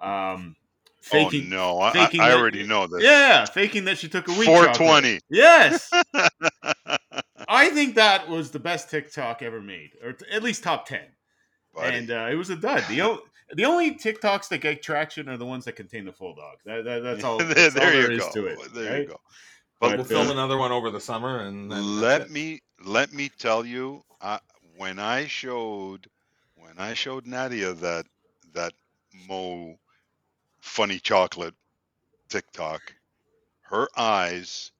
Um faking oh, no, faking I, I already know this. Yeah, faking that she took a week. 420. Yes. *laughs* I think that was the best TikTok ever made, or at least top ten. Buddy. And uh, it was a dud. The the only TikToks that get traction are the ones that contain the full dog. That, that, that's all. *laughs* That's there, all there, you go. to it. There right? you go. But, we'll film uh, another one over the summer, and let me let me tell you, uh, when I showed when I showed Nadia that that Mo funny chocolate TikTok, her eyes,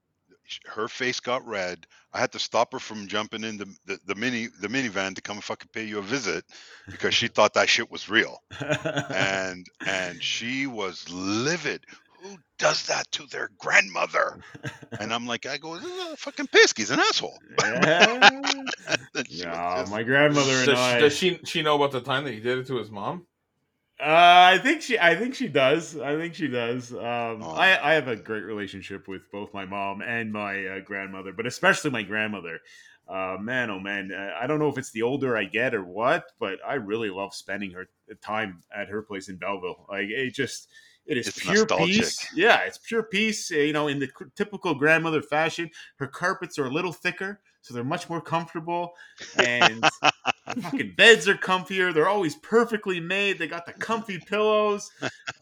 her face got red. I had to stop her from jumping in the, the, the mini the minivan to come and fucking pay you a visit because she thought that shit was real. *laughs* and and she was livid. Who does that to their grandmother? And I'm like, I go, fucking Pisky, he's an asshole. *laughs* Yeah, *laughs* yeah my grandmother and does, I. Does she she know about the time that he did it to his mom? Uh, I think she. I think she does. I think she does. Um, oh. I I have a great relationship with both my mom and my uh, grandmother, but especially my grandmother. Uh, man, oh man, uh, I don't know if it's the older I get or what, but I really love spending her time at her place in Belleville. Like it just. It is it's pure nostalgic. peace. Yeah, it's pure peace. You know, in the typical grandmother fashion, her carpets are a little thicker, so they're much more comfortable. And *laughs* fucking beds are comfier. They're always perfectly made. They got the comfy pillows.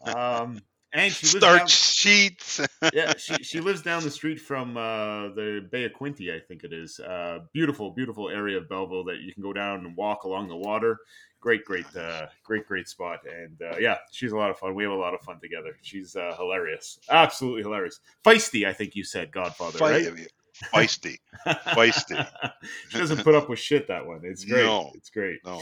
Um, and she lives starch down, sheets. *laughs* yeah, she she lives down the street from uh, the Bay of Quinte, I think it is. Uh, beautiful, beautiful area of Belleville that you can go down and walk along the water. Great, great, uh, great, great spot. And uh, yeah, she's a lot of fun. We have a lot of fun together. She's uh, hilarious, absolutely hilarious. Feisty, I think you said Godfather, right? feisty, feisty. *laughs* she doesn't put up with shit. That one, it's great. No, it's great. No.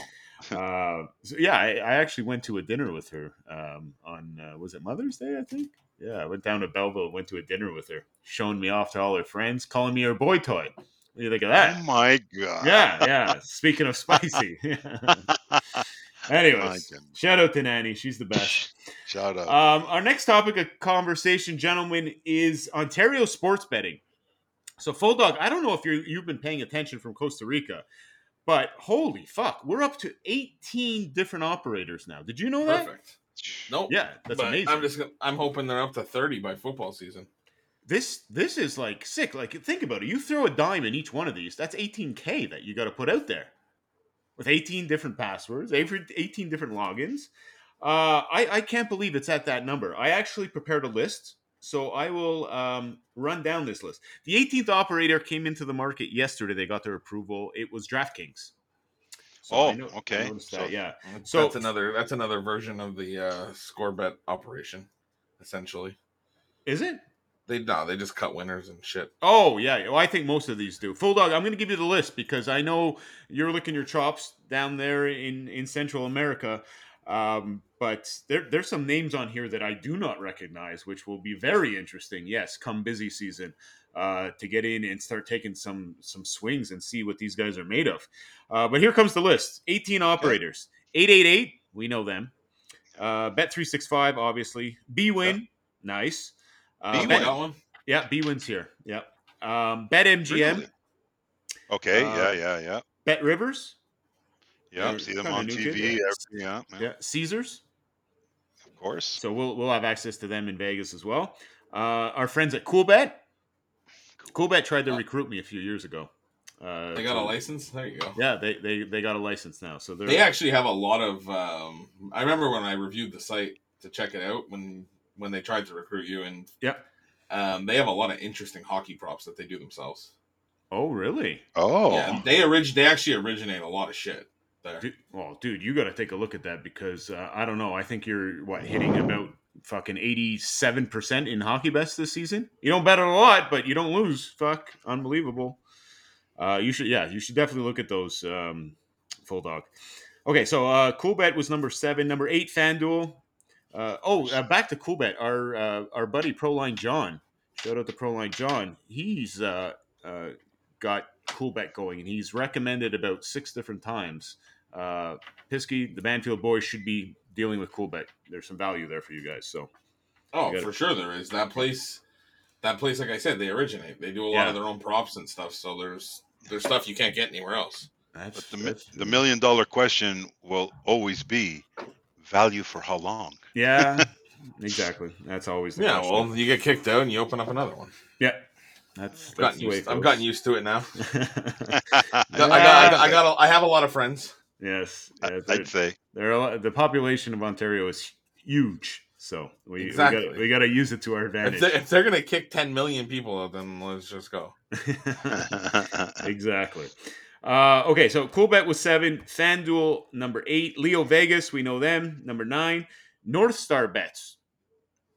*laughs* uh, so yeah, I, I, actually went to a dinner with her um, on uh, was it Mother's Day? I think. Yeah, I went down to Belleville, went to a dinner with her, showing me off to all her friends, calling me her boy toy. What do you think of that? Oh my god! Yeah, yeah. Speaking of spicy. *laughs* *laughs* Anyways, shout out to Nanny. She's the best. Shout out. Um, our next topic of conversation, gentlemen, is Ontario sports betting. So, Full Dog, I don't know if you you've been paying attention from Costa Rica, but holy fuck, we're up to 18 different operators now. Did you know that? Perfect. Nope. Yeah, that's but amazing. I'm just I'm hoping they're up to 30 by football season. This this is like sick. Like think about it. You throw a dime in each one of these. That's 18k that you got to put out there. with 18 different passwords, 18 different logins. Uh, I, I can't believe it's at that number. I actually prepared a list, so I will um, run down this list. The 18th operator came into the market yesterday. They got their approval. It was DraftKings. So oh, know, okay. So, that, yeah. So that's another that's another version of the uh, score bet operation, essentially. Is it? They no, they just cut winners and shit. Oh yeah, well, I think most of these do. Full dog, I'm going to give you the list because I know you're licking your chops down there in in Central America. Um, but there, there's some names on here that I do not recognize, which will be very interesting. Yes, come busy season, uh, to get in and start taking some some swings and see what these guys are made of. Uh, but here comes the list: 18 operators, 888, we know them. Uh, Bet 365, obviously. bwin, yeah. nice. Uh, Bet, one. Yeah, bwin's here. Yeah. Um, Bet MGM. Really? Okay. Uh, yeah. Yeah. Yeah. Bet Rivers. Yeah, see them on TV. Every, yeah, yeah, yeah. Caesars. Of course. So we'll we'll have access to them in Vegas as well. Uh, our friends at Coolbet. Coolbet tried to recruit me a few years ago. Uh, they got so, a license. There you go. Yeah, they, they they got a license now. So they actually have a lot of. Um, I remember when I reviewed the site to check it out when when they tried to recruit you, and yeah, um, they have a lot of interesting hockey props that they do themselves. Oh, really? Oh, yeah. They orig- They actually originate a lot of shit there. Dude, well, dude, you got to take a look at that because uh, I don't know. I think you're what hitting about fucking eighty-seven percent in hockey bets this season. You don't bet a lot, but you don't lose. Fuck, unbelievable. Uh, you should, yeah, you should definitely look at those. Um, full dog. Okay, so uh, Cool Bet was number seven. Number eight, FanDuel. Uh, oh, uh, back to Cool Bet. Our uh, our buddy Proline John. Shout out to Proline John. He's uh, uh, got Cool Bet going, and he's recommended about six different times uh, Pisky, the Banfield boys should be dealing with Coolbet. There's some value there for you guys. So, oh, gotta... for sure there is. That place, that place, like I said, they originate. They do a lot yeah. of their own props and stuff. So there's there's stuff you can't get anywhere else. That's, but the, that's... the million dollar question will always be value for how long? Yeah, *laughs* exactly. That's always the yeah. Question. Well, you get kicked out and you open up another one. Yeah, that's, that's gotten used, I've gotten used to it now. *laughs* I, got, I, got, I got, a, I have a lot of friends. Yes, yeah, I'd say there are lot, the population of Ontario is huge, so we exactly. we got to use it to our advantage. If they're, if they're, gonna kick ten million people out, then let's just go. *laughs* exactly. Uh, okay, so Coolbet was seven, FanDuel number eight, Leo Vegas, we know them number nine, North Star Bets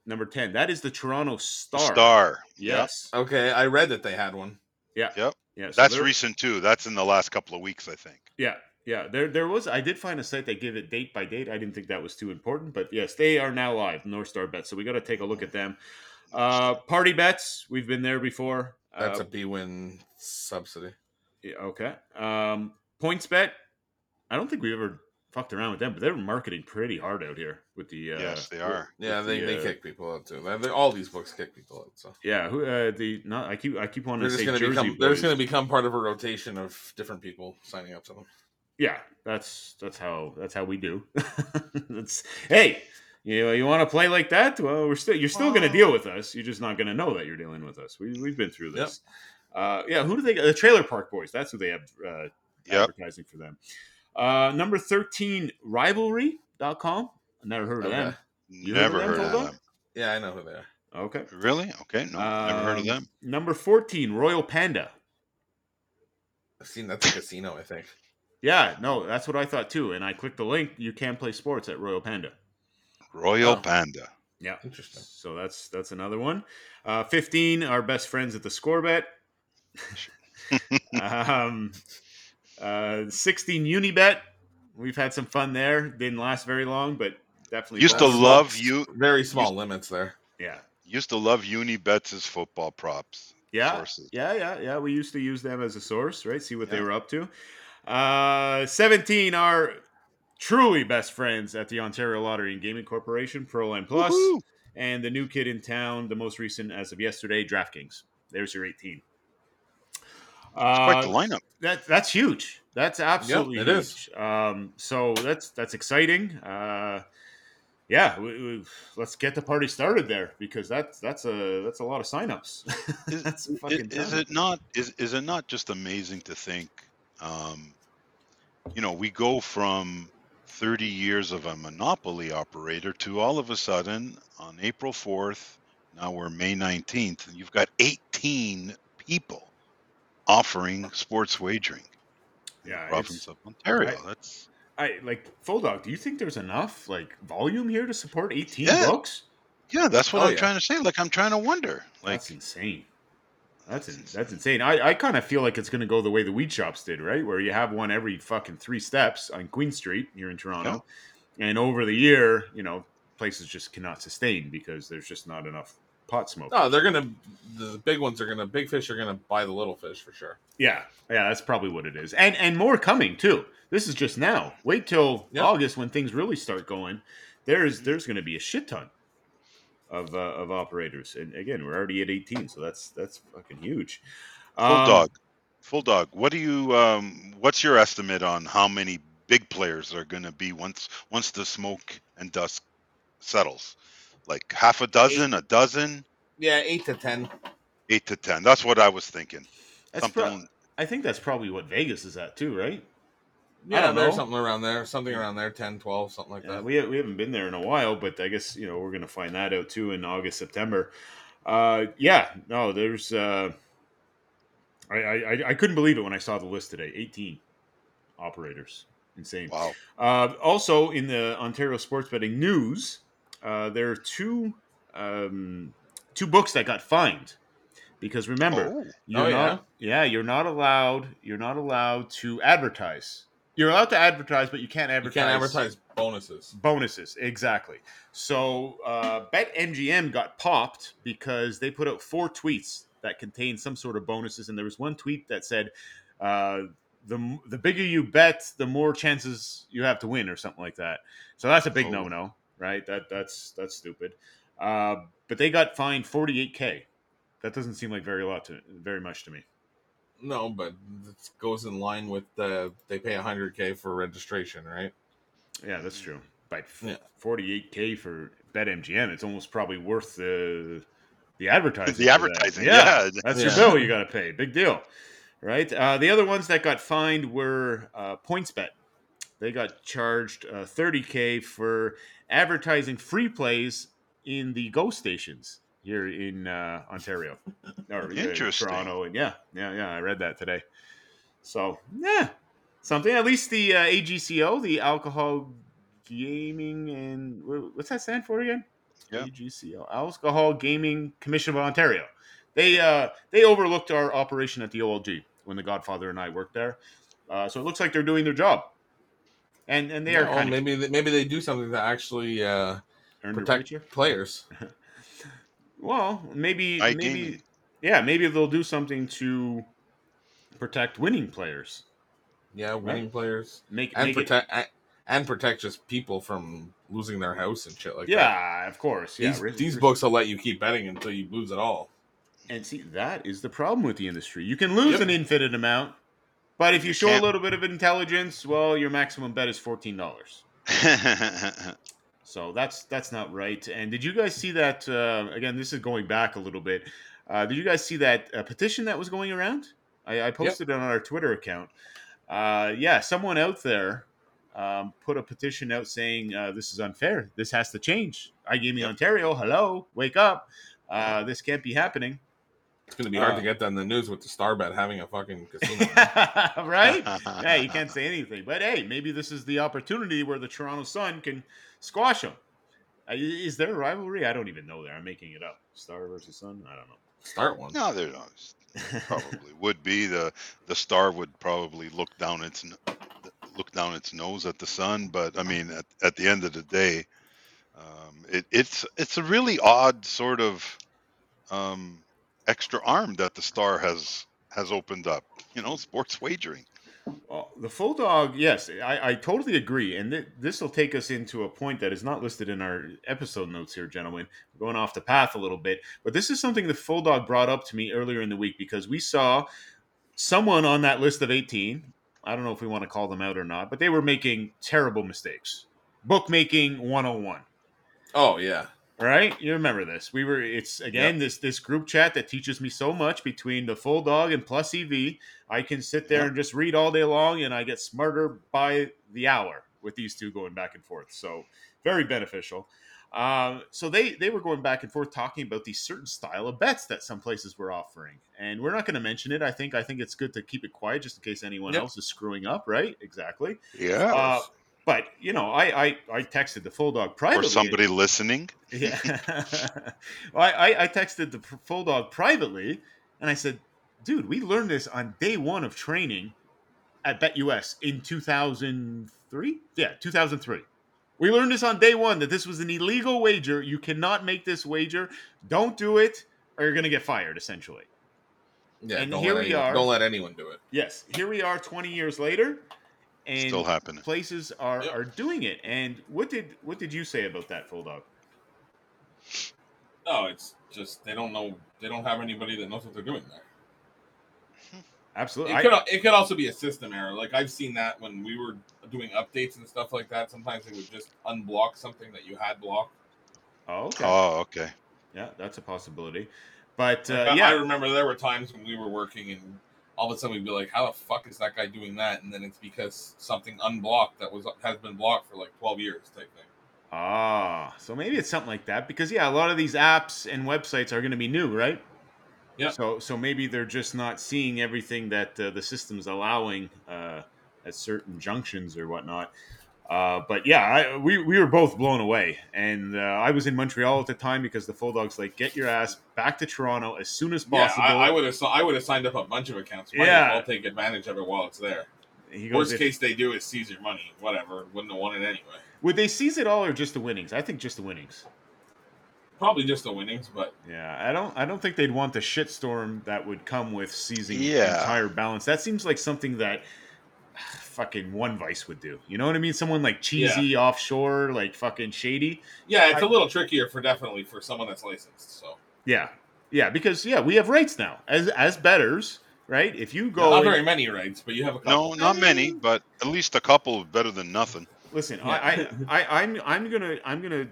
number ten. That is the Toronto Star. Star, yes. Yep. Okay, I read that they had one. Yeah, yep, yeah. So That's recent too. That's in the last couple of weeks, I think. Yeah, yeah, there there was I did find a site that gave it date by date. I didn't think that was too important, but yes, they are now live, North Star Bets. So we got to take a look at them. Uh, party bets, we've been there before. That's uh, a BWin subsidy. Yeah, okay. Um, PointsBet. I don't think we ever fucked around with them, but they're marketing pretty hard out here with the. Uh, yes, they are. Yeah, they, the, they uh, kick people out too. They, all these books kick people out. So yeah, who uh, the not I keep I keep wanting they're to say Jersey become, They're just going to become part of a rotation of different people signing up to them yeah, that's that's how that's how we do. *laughs* that's hey, you know, you want to play like that? Well, we're still you're still going to deal with us. You're just not going to know that you're dealing with us. We we've been through this. Yep. Uh, yeah, who do they? The Trailer Park Boys. That's who they have uh, yep. advertising for them. Uh, number thirteen, Rivalry.com. I never heard of okay. them. You never heard of them. Heard of them? Yeah, I know who they are. Okay. Really? Okay. No, never heard of um, them. Number fourteen, Royal Panda. I've seen that's a casino, I think. Yeah, no, that's what I thought too. And I clicked the link. You can play sports at Royal Panda. Royal oh. Panda. Yeah, interesting. So that's that's another one. Uh, Fifteen, our best friends at the Score Bet. *laughs* *laughs* um, uh, Sixteen, Unibet. We've had some fun there. Didn't last very long, but definitely used to love you. Very small limits there. Yeah, used to love Unibets as football props. Yeah, sources. yeah, yeah, yeah. We used to use them as a source, right? See what yeah. they were up to. Uh, 17 are truly best friends at the Ontario Lottery and Gaming Corporation, Proline Plus, Woo-hoo! and the new kid in town, the most recent as of yesterday, DraftKings. There's your 18. Uh, quite the lineup. That that's huge. That's absolutely yep, it huge. Is. Um, so that's that's exciting. Uh, yeah, we, we, let's get the party started there because that's that's a that's a lot of signups. *laughs* Is, that's fucking is, is it not is is it not just amazing to think um, you know, we go from 30 years of a monopoly operator to all of a sudden on April 4th, now we're May 19th, and you've got 18 people offering sports wagering. Yeah, province of Ontario. I, That's I like full dog. Do you think there's enough like volume here to support 18 yeah. books? Yeah, that's what oh, I'm yeah. trying to say. Like I'm trying to wonder. Like that's insane. That's that's insane. That's insane. I, I kind of feel like it's going to go the way the weed shops did, right? Where you have one every fucking three steps on Queen Street here in Toronto, yeah. and over the year, you know, places just cannot sustain because there's just not enough pot smoke. Oh, they're gonna the big ones are gonna big fish are gonna buy the little fish for sure. Yeah, yeah, that's probably what it is, and and more coming too. This is just now. Wait till yep. August when things really start going. There's there's gonna be a shit ton of uh, of operators, and again, we're already at 18, so that's that's fucking huge. Full um, dog, full dog. What do you? Um, what's your estimate on how many big players are going to be once once the smoke and dust settles? Like half a dozen, eight. a dozen? Yeah, eight to ten. Eight to ten. That's what I was thinking. That's Something. Pro- I think that's probably what Vegas is at too, right? Yeah, there's something around there, something around there, 10, 12, something like yeah, that. We, we haven't been there in a while, but I guess, you know, we're going to find that out too in August, September. Uh, yeah, no, there's, uh, I, I, I couldn't believe it when I saw the list today 18 operators. Insane. Wow. Uh, also, in the Ontario sports betting news, uh, there are two um, two books that got fined because remember, oh. you're oh, not yeah? yeah, you're not allowed you're not allowed to advertise you're allowed to advertise, but you can't advertise. You can't advertise bonuses. Bonuses, exactly. So uh, BetMGM got popped because they put out four tweets that contained some sort of bonuses, and there was one tweet that said, uh, "the the bigger you bet, the more chances you have to win," or something like that. So that's a big oh. no no, right? That that's that's stupid. Uh, but they got fined 48k. That doesn't seem like very lot to very much to me. No, but it goes in line with the they pay 100k for registration, right? Yeah, that's true. But 48k for BetMGM, it's almost probably worth the the *laughs* advertising. The advertising, yeah, yeah. that's yeah. your bill you got to pay. Big deal, right? Uh, the other ones that got fined were uh, PointsBet. They got charged uh, 30k for advertising free plays in the Go stations here in uh, Ontario *laughs* or Interesting. Toronto. And yeah, yeah, yeah. I read that today. So yeah, something. At least the uh, AGCO, the Alcohol Gaming and what's that stand for again? Yeah. AGCO, Alcohol Gaming Commission of Ontario. They uh, they overlooked our operation at the OLG when the Godfather and I worked there. Uh, so it looks like they're doing their job. And and they are kind maybe of, maybe they do something to actually uh, protect players. *laughs* Well, maybe I maybe yeah, maybe they'll do something to protect winning players. Yeah, winning right? players. Make and make protect it... and protect just people from losing their house and shit like yeah, that. Yeah, of course. Yeah, these, these books will let you keep betting until you lose it all. And see, that is the problem with the industry. You can lose yep. an infinite amount, but if you show a little bit of intelligence, well, your maximum bet is fourteen dollars. *laughs* So that's that's not right. And did you guys see that? Uh, again, this is going back a little bit. Uh, did you guys see that uh, petition that was going around? I, I posted yep. it on our Twitter account. Uh, yeah, someone out there um, put a petition out saying uh, this is unfair. This has to change. iGaming yep. Ontario, hello, wake up. Uh, this can't be happening. It's going to be hard to get that in the news with the star Starbet having a fucking casino. *laughs* right? *laughs* yeah, you can't say anything. But hey, maybe this is the opportunity where the Toronto Sun can – squash them. Uh, is there a rivalry? I don't even know there. I'm making it up. Star versus Sun. I don't know. Start one. No, there probably would be the the Star would probably look down its look down its nose at the Sun, but I mean, at, at the end of the day, um, it, it's it's a really odd sort of um, extra arm that the Star has has opened up. You know, sports wagering. Well, the full dog, yes, I, I totally agree. And th- this will take us into a point that is not listed in our episode notes here, gentlemen. We're going off the path a little bit. But this is something the full dog brought up to me earlier in the week because we saw someone on that list of 18. I don't know if we want to call them out or not, but they were making terrible mistakes. Bookmaking 101. Oh, yeah. Right? You remember this? We were. It's again yep. this this group chat that teaches me so much between the full dog and plus EV. I can sit there yep. and just read all day long, and I get smarter by the hour with these two going back and forth. So very beneficial. Um, so they they were going back and forth talking about these certain style of bets that some places were offering, and we're not going to mention it. I think I think it's good to keep it quiet just in case anyone yep. else is screwing up. Right? Exactly. Yeah. Uh, but you know, I, I I texted the full dog privately. Or somebody listening. Yeah. *laughs* well, I I texted the full dog privately, and I said, "Dude, we learned this on day one of training at BetUS in 2003. Yeah, 2003. We learned this on day one that this was an illegal wager. You cannot make this wager. Don't do it, or you're going to get fired. Essentially. Yeah, and here we anyone, are. Don't let anyone do it. Yes, here we are, 20 years later and still happening. Places are yep. are doing it. And what did what did you say about that, full dog? Oh, it's just they don't know. They don't have anybody that knows what they're doing there. Absolutely. It could it could also be a system error. Like I've seen that when we were doing updates and stuff like that. Sometimes they would just unblock something that you had blocked. Oh, okay. Oh, okay. Yeah, that's a possibility. But uh, yeah, I remember there were times when we were working and all of a sudden we'd be like, "How the fuck is that guy doing that?" And then it's because something unblocked that was has been blocked for like twelve years, type thing. Ah, so maybe it's something like that because yeah, a lot of these apps and websites are going to be new, right? Yeah. So so maybe they're just not seeing everything that uh, the system's allowing uh, at certain junctions or whatnot. Uh, but yeah, I, we, we were both blown away. And uh, I was in Montreal at the time because the Full Dogs like get your ass back to Toronto as soon as possible. Yeah, I would have I would have signed up a bunch of accounts. Might yeah, I'll take advantage of it while it's there. Goes, Worst if, case they do is seize your money. Whatever, wouldn't have won it anyway. Would they seize it all or just the winnings? I think just the winnings. Probably just the winnings, but yeah, I don't I don't think they'd want the shitstorm that would come with seizing yeah. the entire balance. That seems like something that fucking one vice would do. You know what I mean? Someone like cheesy yeah. offshore, like fucking shady. Yeah, it's I, a little trickier for definitely for someone that's licensed. So yeah, yeah, because yeah, we have rights now as as betters, right? If you go, not very many rights, but you have a couple. No, not many, but at least a couple better than nothing. Listen, yeah. I, I, *laughs* I, I'm, I'm gonna, I'm gonna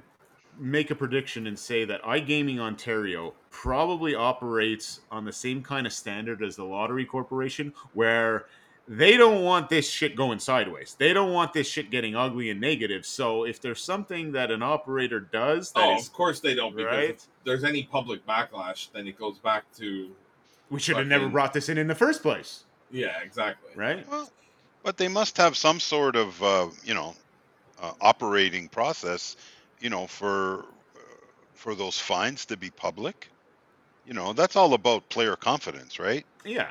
make a prediction and say that iGaming Ontario probably operates on the same kind of standard as the Lottery Corporation, where they don't want this shit going sideways. They don't want this shit getting ugly and negative. So if there's something that an operator does, oh, is, of course they don't. Right? if there's any public backlash, then it goes back to we should have never brought this in in the first place. Yeah, exactly. Right. Well, but they must have some sort of uh, you know uh, operating process, you know, for uh, for those fines to be public. You know, that's all about player confidence, right? Yeah.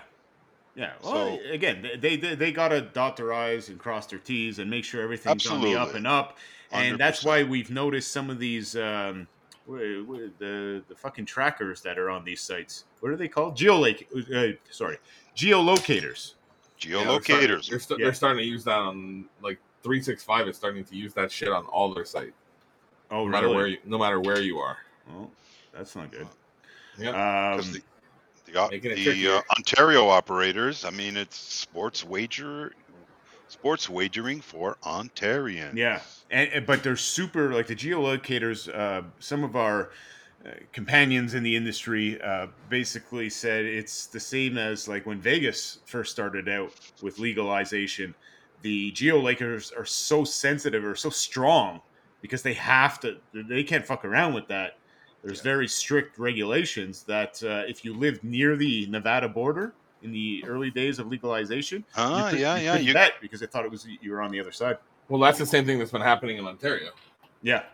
Yeah. Well, so, again, they, they they got to dot their i's and cross their t's and make sure everything's absolutely. on the up and up. And 100%. that's why we've noticed some of these um, the the fucking trackers that are on these sites. What are they called? Geolake. Uh, sorry, geolocators. Geolocators. Yeah, they're, start, they're, yeah. starting to use that on like three six five is starting to use that shit on all their site. Oh, no really? matter where you, no matter where you are. Well, that's not good. Yeah. Um, the, the, uh, Ontario operators. I mean, it's sports wager, sports wagering for Ontarians. Yeah, and, but they're super like the geolocators. Uh, some of our uh, companions in the industry uh, basically said it's the same as like when Vegas first started out with legalization. The geolocators are so sensitive or so strong because they have to. They can't fuck around with that there's yeah. very strict regulations that uh, if you lived near the Nevada border in the early days of legalization, uh, you yeah, you yeah, you bet because they thought it was you were on the other side. Well, that's the same thing that's been happening in Ontario. Yeah.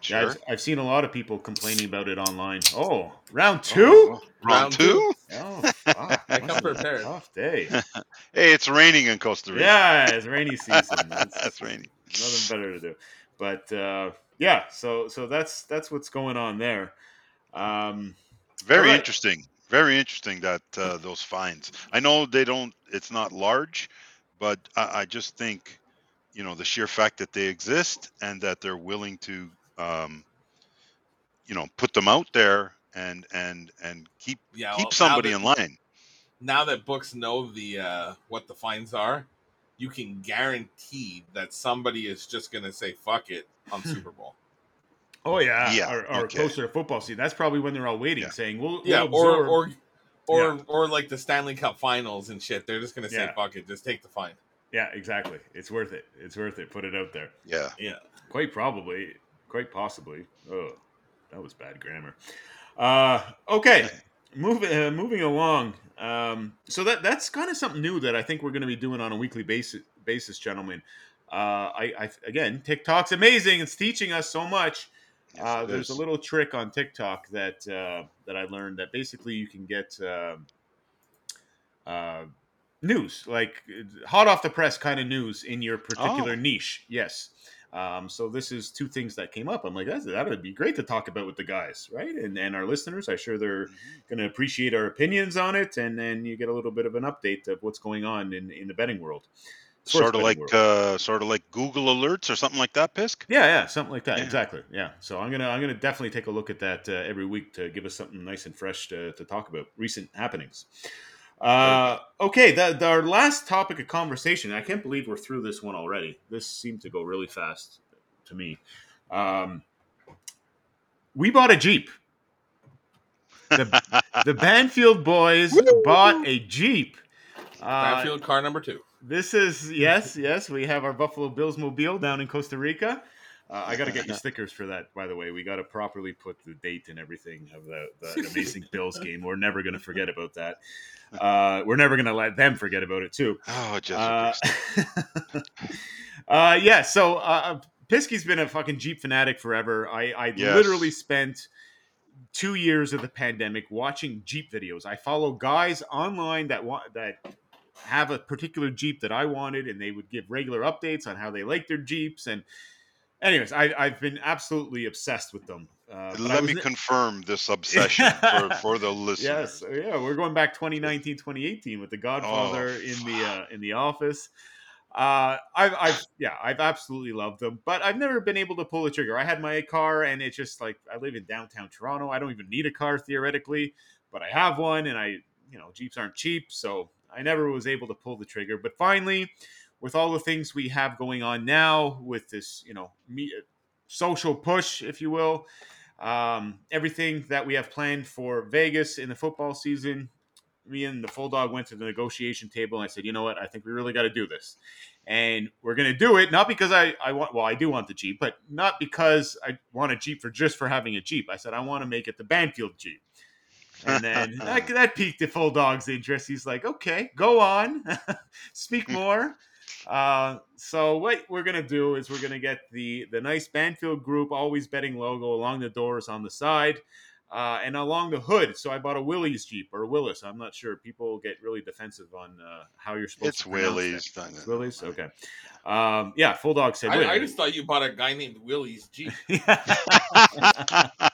Sure. Yeah, I've, I've, seen a lot of people complaining about it online. Oh, round two? Oh, round, two? Oh, wow. I come prepared. Tough day. *laughs* hey, it's raining in Costa Rica. Yeah, it's rainy season. *laughs* That's, That's rainy. Nothing better to do. But uh, yeah, so so that's that's what's going on there. Um, Very right. interesting. Very interesting that uh, those fines. I know they don't. It's not large, but I, I, just think, you know, the sheer fact that they exist and that they're willing to, um, you know, put them out there and and and keep yeah, keep well, somebody that, in line. Now that books know the uh, what the fines are, you can guarantee that somebody is just going to say "fuck it" on Super Bowl. *laughs* Oh yeah, yeah, or, or okay. closer to football season. That's probably when they're all waiting, yeah. saying, "We'll, yeah," we'll or or or yeah. or like the Stanley Cup Finals and shit. They're just gonna say, yeah. "Fuck it, just take the fine." Yeah, exactly. It's worth it. It's worth it. Put it out there. Yeah, yeah. Quite probably, quite possibly. Oh, that was bad grammar. Uh, okay, *laughs* moving uh, moving along. Um, so that that's kind of something new that I think we're going to be doing on a weekly basis, basis, gentlemen. Uh, I, I again, TikTok's amazing. It's teaching us so much. Uh, there's a little trick on TikTok that uh, that I learned that basically you can get uh, uh, news, like hot off the press kind of news in your particular oh. niche. Yes. Um, so this is two things that came up. I'm like, that would be great to talk about with the guys, right? And and our listeners, I'm sure they're mm-hmm. going to appreciate our opinions on it, and then you get a little bit of an update of what's going on in in the betting world sort of like uh, sort of like Google Alerts or something like that, Pisk. Yeah, yeah, something like that. Yeah. Exactly. Yeah. So I'm gonna I'm gonna definitely take a look at that uh, every week to give us something nice and fresh to, to talk about recent happenings. Uh, okay, the, the, our last topic of conversation. I can't believe we're through this one already. This seemed to go really fast to me. Um, we bought a Jeep. The, the *laughs* Banfield boys bought a Jeep. Uh, Banfield car number two. This is *laughs* yes, yes. We have our Buffalo Bills mobile down in Costa Rica. Uh, I got to get you *laughs* stickers for that, by the way. We got to properly put the date and everything of the, the amazing Bills game. We're never going to forget about that. Uh, we're never going to let them forget about it too. Oh, just uh, *laughs* uh, yeah. So uh, Pisky's been a fucking Jeep fanatic forever. I, I yes. literally spent two years of the pandemic watching Jeep videos. I follow guys online that want that have a particular Jeep that I wanted, and they would give regular updates on how they like their Jeeps. And, anyways, I, have been absolutely obsessed with them. Uh, Let me confirm this obsession *laughs* for, for the listeners. Yes, yeah, we're going back 2019, 2018 with The Godfather oh, in the uh, in the office. Uh, I've, I've, yeah, I've absolutely loved them, but I've never been able to pull the trigger. I had my car, and it's just like I live in downtown Toronto. I don't even need a car theoretically, but I have one, and I, you know, Jeeps aren't cheap, so I never was able to pull the trigger. But finally, with all the things we have going on now, with this, you know, me, social push, if you will, um, everything that we have planned for Vegas in the football season, me and the full dog went to the negotiation table and I said, you know what, I think we really got to do this. And we're going to do it not because I, I want, well, I do want the Jeep, but not because I want a Jeep for just for having a Jeep. I said, I want to make it the Banfield Jeep. And then *laughs* that, that piqued the full dog's interest. He's like, okay, go on, *laughs* speak more. Uh, so what we're gonna do is we're gonna get the the nice Banfield Group always betting logo along the doors on the side. Uh, and along the hood. So I bought a Willys Jeep or a Willis. I'm not sure. People get really defensive on uh, how you're supposed it's to Willys. It's Willys. Okay. Um, yeah, Full Dog said. I, I, just thought you bought a guy named Willys Jeep. *laughs*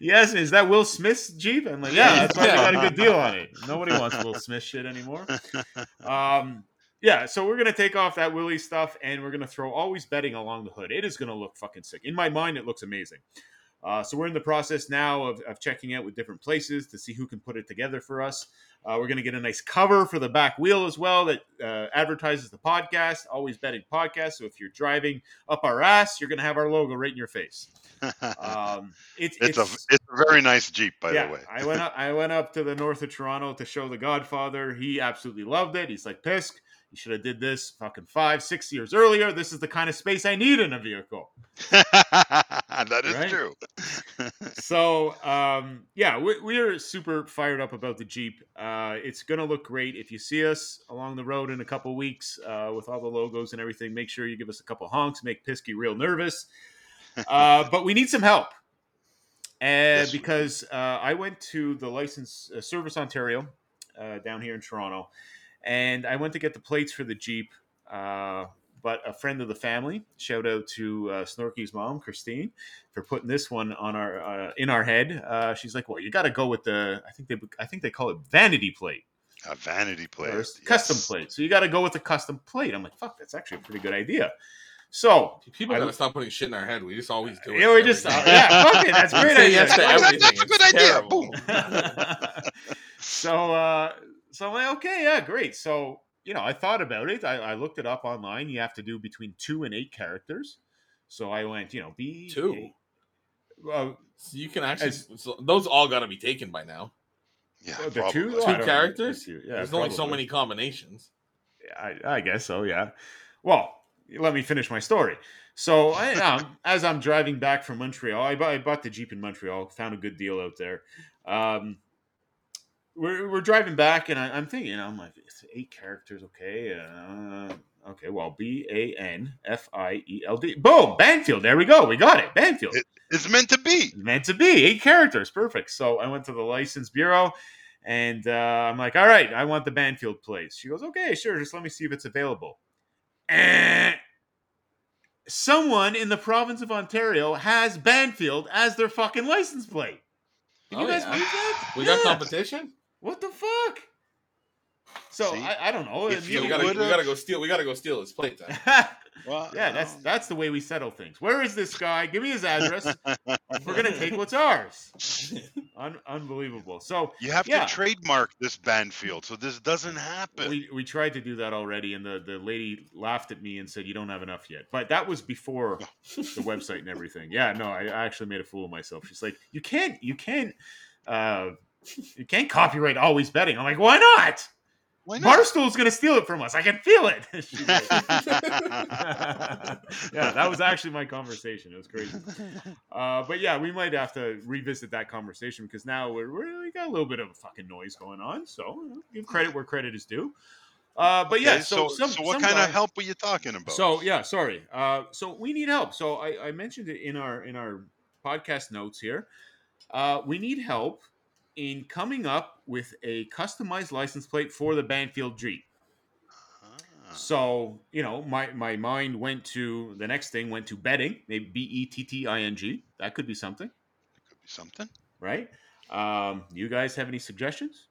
yes, is that Will Smith's Jeep? I'm like, yeah, that's why yeah. got a good deal on it. *laughs* Nobody wants Will Smith shit anymore. Um, yeah, so we're gonna take off that Willie stuff and we're gonna throw always betting along the hood. It is gonna look fucking sick. In my mind, it looks amazing. Uh, so we're in the process now of, of, checking out with different places to see who can put it together for us. Uh, we're going to get a nice cover for the back wheel as well that uh, advertises the podcast, Always Betting Podcast. So if you're driving up our ass, you're going to have our logo right in your face. Um, it, it's, it's, a it's a very nice Jeep, by yeah, the way. I went up I went up to the north of Toronto to show the Godfather. He absolutely loved it. He's like, Pisk, you should have did this fucking five, six years earlier. This is the kind of space I need in a vehicle. *laughs* that is right? true. so, um, yeah, we, we, are super fired up about the Jeep. Uh, it's going to look great. If you see us along the road in a couple weeks uh, with all the logos and everything, make sure you give us a couple honks, make Pisky real nervous. Uh, but we need some help. And yes. because uh, I went to the license uh, Service Ontario uh, down here in Toronto and I went to get the plates for the Jeep. Uh, but a friend of the family, shout out to uh, Snorky's mom, Christine, for putting this one on our uh, in our head. Uh, she's like, "Well, you got to go with the I think they I think they call it vanity plate." A vanity plate, yes. custom plate. So you got to go with a custom plate. I'm like, "Fuck, that's actually a pretty good idea." So people gotta stop putting shit in our head. We just always do it. Yeah, we just uh, yeah, fuck it. That's great idea. Yes That's a good idea. Boom. *laughs* so uh, so I'm like, okay, yeah, great. So, you know, I thought about it. I, I looked it up online. You have to do between two and eight characters. So I went, you know, B two. Well, so you can actually as, so those all got to be taken by now. Yeah, oh, the two, two characters. Yeah, there's probably. only so many combinations. Yeah, I, I, guess so. Yeah. Well, let me finish my story. So, I, *laughs* um, as I'm driving back from Montreal, I, I, bought the Jeep in Montreal. Found a good deal out there. Um, we're, we're driving back, and I, am thinking, I'm like, eight characters, okay. Uh, okay, well, B A N F I E L D. Boom, Banfield. There we go. We got it. Banfield. It, it's meant to be. meant to be. Eight characters. Perfect. So I went to the license bureau and uh, I'm like, all right, I want the Banfield place. She goes, okay, sure. Just let me see if it's available. And someone in the province of Ontario has Banfield as their fucking license plate. Can oh, you guys yeah. believe that? We yeah. got competition? What the fuck? So I, I, don't know. If you, we, gotta, we gotta go steal. We gotta go steal his plate. *laughs* well, yeah, that's that's the way we settle things. Where is this guy? Give me his address. We're gonna take what's ours. Un- unbelievable. So you have yeah. to trademark this Banfield, so this doesn't happen. We we tried to do that already, and the the lady laughed at me and said, "You don't have enough yet." But that was before the website and everything. Yeah, no, I, I actually made a fool of myself. She's like, "You can't, you can't." Uh, you can't copyright always betting. I'm like, why not? Barstool's gonna steal it from us. I can feel it. *laughs* *laughs* yeah, that was actually my conversation. It was crazy. Uh, but yeah, we might have to revisit that conversation because now we're, we're we got a little bit of a fucking noise going on. So give credit where credit is due. Uh, but yeah, so so, some, so what kind guy, of help were you talking about? So yeah, sorry. Uh, so we need help. So I, I mentioned it in our in our podcast notes here. Uh, we need help in coming up with a customized license plate for the Banfield Jeep. Ah. So, you know, my, my mind went to the next thing went to betting, maybe B E T T I N G. That could be something. It could be something. Right? Um, you guys have any suggestions?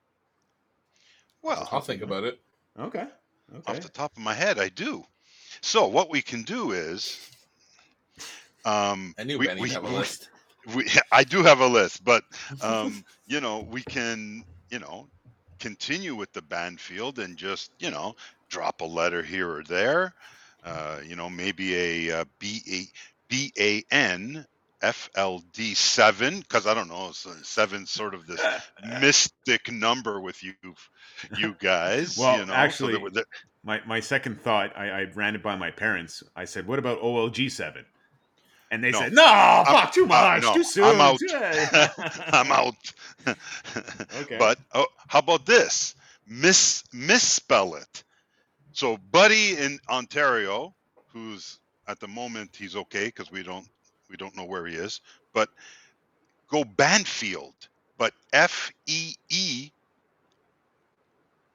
Well, I'll think about it. Okay. okay. Off the top of my head, I do. So, what we can do is. Um, I knew we, Benny we, have a list we, *laughs* I do have a list, but um, *laughs* you know, we can, you know, continue with the Banfield and just, you know, drop a letter here or there. Uh, you know, maybe a, a B A B A N FLD seven because I don't know, seven sort of this mystic number with you, you *laughs* guys. well, you know, actually, so my my second thought, I, I ran it by my parents. I said, "What about OLG 7? And they no. said, "No, I'm, fuck, too uh, much, no, too soon." *laughs* I'm out. I'm *laughs* out. okay. But oh, how about this? Miss misspell it. So, Buddy in Ontario, who's at the moment he's okay because we don't we don't know where he is, but go Banfield, but F E E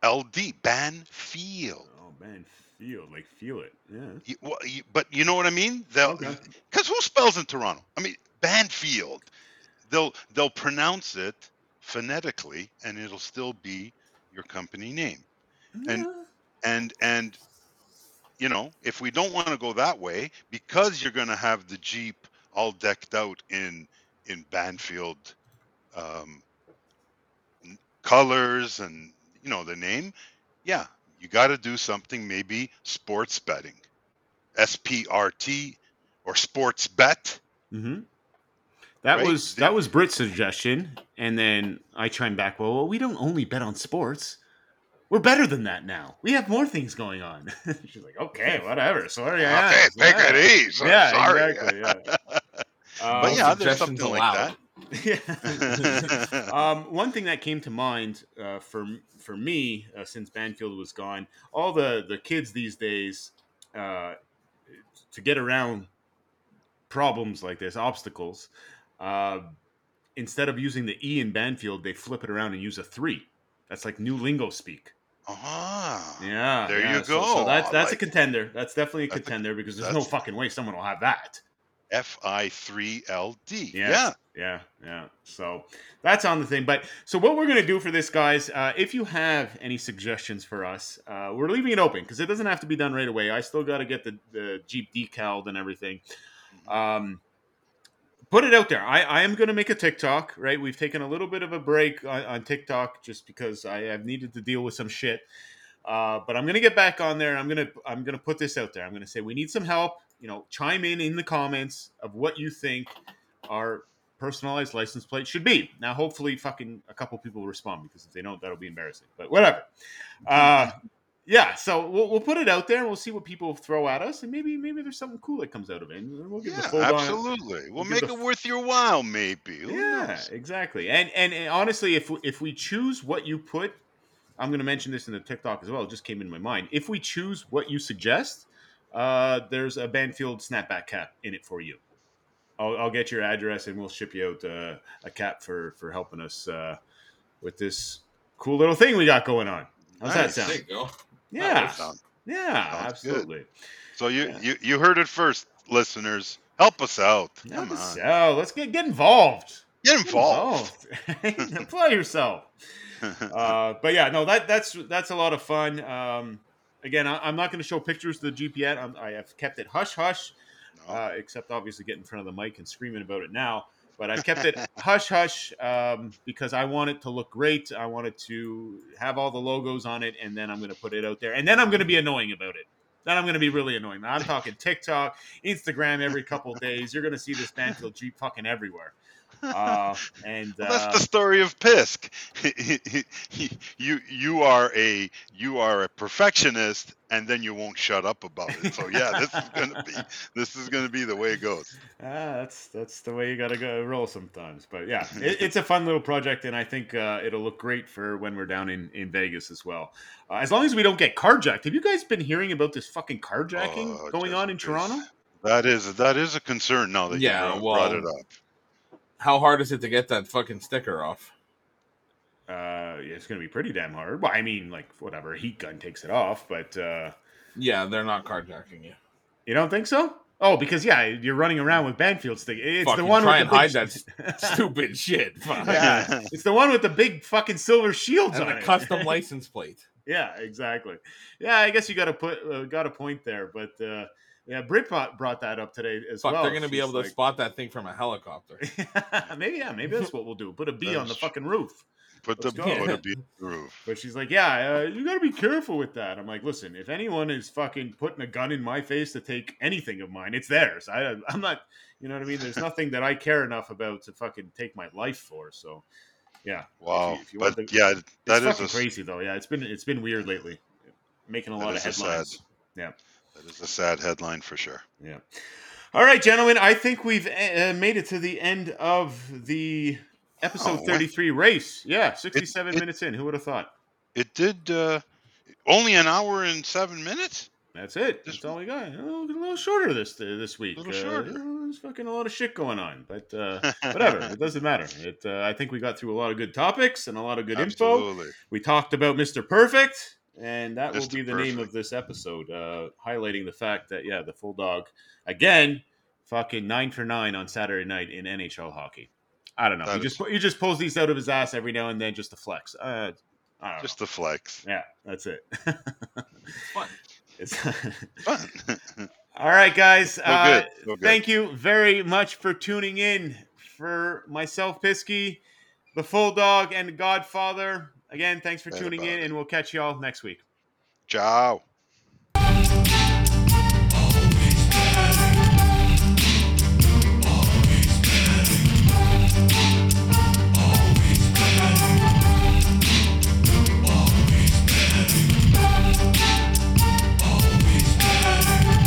L D Banfield. Oh, Banfield feel like feel it. Yeah. You, well, you, but you know what I mean? They'll because okay. who spells in Toronto? I mean Banfield. They'll they'll pronounce it phonetically, and it'll still be your company name. Yeah. And and and you know if we don't want to go that way because you're going to have the Jeep all decked out in in Banfield um, colors and you know the name, yeah, you got to do something maybe sports betting, SPRT or sports bet. Mm-hmm. That right? was that was Brit's suggestion, and then I chimed back. Well, well, we don't only bet on sports. We're better than that now. We have more things going on. *laughs* She's like, okay, whatever. Sorry, okay, take yeah. it easy. Yeah, sorry. exactly. Yeah. *laughs* uh, but yeah, there's something allowed. like that. *laughs* um, one thing that came to mind uh, for for me uh, since Banfield was gone, all the the kids these days uh, to get around problems like this, obstacles, uh, instead of using the E in Banfield, they flip it around and use a three. That's like new lingo speak. Ah, yeah. There yeah. you go. So, so that's that's like, a contender. That's definitely a contender because there's no fucking way someone will have that. Fi3LD. Yes. Yeah. Yeah. Yeah. So that's on the thing. But so what we're going to do for this, guys, uh, if you have any suggestions for us, uh, we're leaving it open because it doesn't have to be done right away. I still got to get the, the Jeep decaled and everything. Mm-hmm. Um, put it out there. I, I am going to make a TikTok, right? We've taken a little bit of a break on, on TikTok just because I have needed to deal with some shit. Uh, but I'm gonna get back on there. I'm gonna I'm gonna put this out there. I'm gonna say we need some help. You know, chime in in the comments of what you think our personalized license plate should be. Now, hopefully, fucking a couple people will respond because if they don't, that'll be embarrassing. But whatever. Uh, yeah, so we'll, we'll put it out there and we'll see what people throw at us, and maybe maybe there's something cool that comes out of it. And we'll yeah, absolutely. We'll, we'll make it worth your while, maybe. Who yeah, knows? exactly. And, and and honestly, if if we choose what you put, I'm going to mention this in the TikTok as well. It just came in my mind. If we choose what you suggest, uh, there's a Banfield snapback cap in it for you. I'll, I'll get your address and we'll ship you out uh, a cap for for helping us uh, with this cool little thing we got going on. How's nice. that sound? There you go. Yeah. Yeah, Sounds absolutely. Good. So you, yeah. you you heard it first, listeners. Help us out. Help Come us on. out. Let's get get involved. Get involved. Get involved. Apply *laughs* yourself. *laughs* uh, but yeah, no, that that's that's a lot of fun. Um, again, I, am not going to show pictures of the Jeep yet. I'm, i have kept it hush hush, no. uh, except obviously getting in front of the mic and screaming about it now but I've kept it *laughs* hush hush um, because I want it to look great. I wanted to have all the logos on it, and then I'm going to put it out there, and then I'm going to be annoying about it. Then I'm going to be really annoying. I'm talking TikTok, Instagram every couple days. You're going to see this Banfield Jeep fucking everywhere. Uh, and well, that's uh, the story of Pisk. *laughs* you you are a you are a perfectionist, and then you won't shut up about it. So yeah, this is gonna be this is gonna be the way it goes. Ah, that's that's the way you gotta go roll sometimes. But yeah, *laughs* it, it's a fun little project, and I think uh, it'll look great for when we're down in in Vegas as well. Uh, as long as we don't get carjacked. Have you guys been hearing about this fucking carjacking oh, going on in Toronto? That is that is a concern now that yeah, you well, brought it up how hard is it to get that fucking sticker off? Uh, it's gonna be pretty damn hard. Well, I mean, like whatever, heat gun takes it off, but uh, yeah, they're not carjacking you. You don't think so? Oh, because yeah, you're running around with Banfield stick. It's fucking the one try with and the hide big... that *laughs* stupid shit. yeah, it's the one with the big fucking silver shields and on the it. custom *laughs* license plate. Yeah, exactly. Yeah, I guess you got to put uh, got a point there, but uh, yeah, Brit brought that up today as Fuck, well. They're going to be able like, to spot that thing from a helicopter. *laughs* maybe, yeah, maybe that's what we'll do. Put a B on the fucking roof. Put the, put a *laughs* B on the roof. But she's like, yeah, uh, you got to be careful with that. I'm like, listen, if anyone is fucking putting a gun in my face to take anything of mine, it's theirs. I, I'm not, you know what I mean? There's nothing that I care enough about to fucking take my life for. So, yeah. Wow. If you, if you but yeah, that is a... crazy though. Yeah, it's been it's been weird lately, making a lot of headlines. Yeah. That is a sad headline for sure. Yeah. All right, gentlemen. I think we've uh, made it to the end of the episode oh, 33 race. Yeah, 67 it, minutes in. Who would have thought? It did uh, only an hour and seven minutes. That's it. That's all we got. A little, a little shorter this uh, this week. A little shorter. Uh, there's fucking a lot of shit going on, but uh, *laughs* whatever. it doesn't matter. It. Uh, I think we got through a lot of good topics and a lot of good Absolutely. info. We talked about Mr. Perfect and that will be the perfect. name of this episode, uh, highlighting the fact that yeah, the full dog again, fucking nine for nine on Saturday night in NHL hockey. I don't know. That he is... just he just pulls these out of his ass every now and then just to flex. Uh, just know. the flex. Yeah, that's it. *laughs* fun. It's *laughs* fun. *laughs* All right, guys. Uh, thank you very much for tuning in. For myself, Pisky, the Full Dog, and the Godfather. Again, thanks for tuning in, and we'll catch you all next week. Ciao.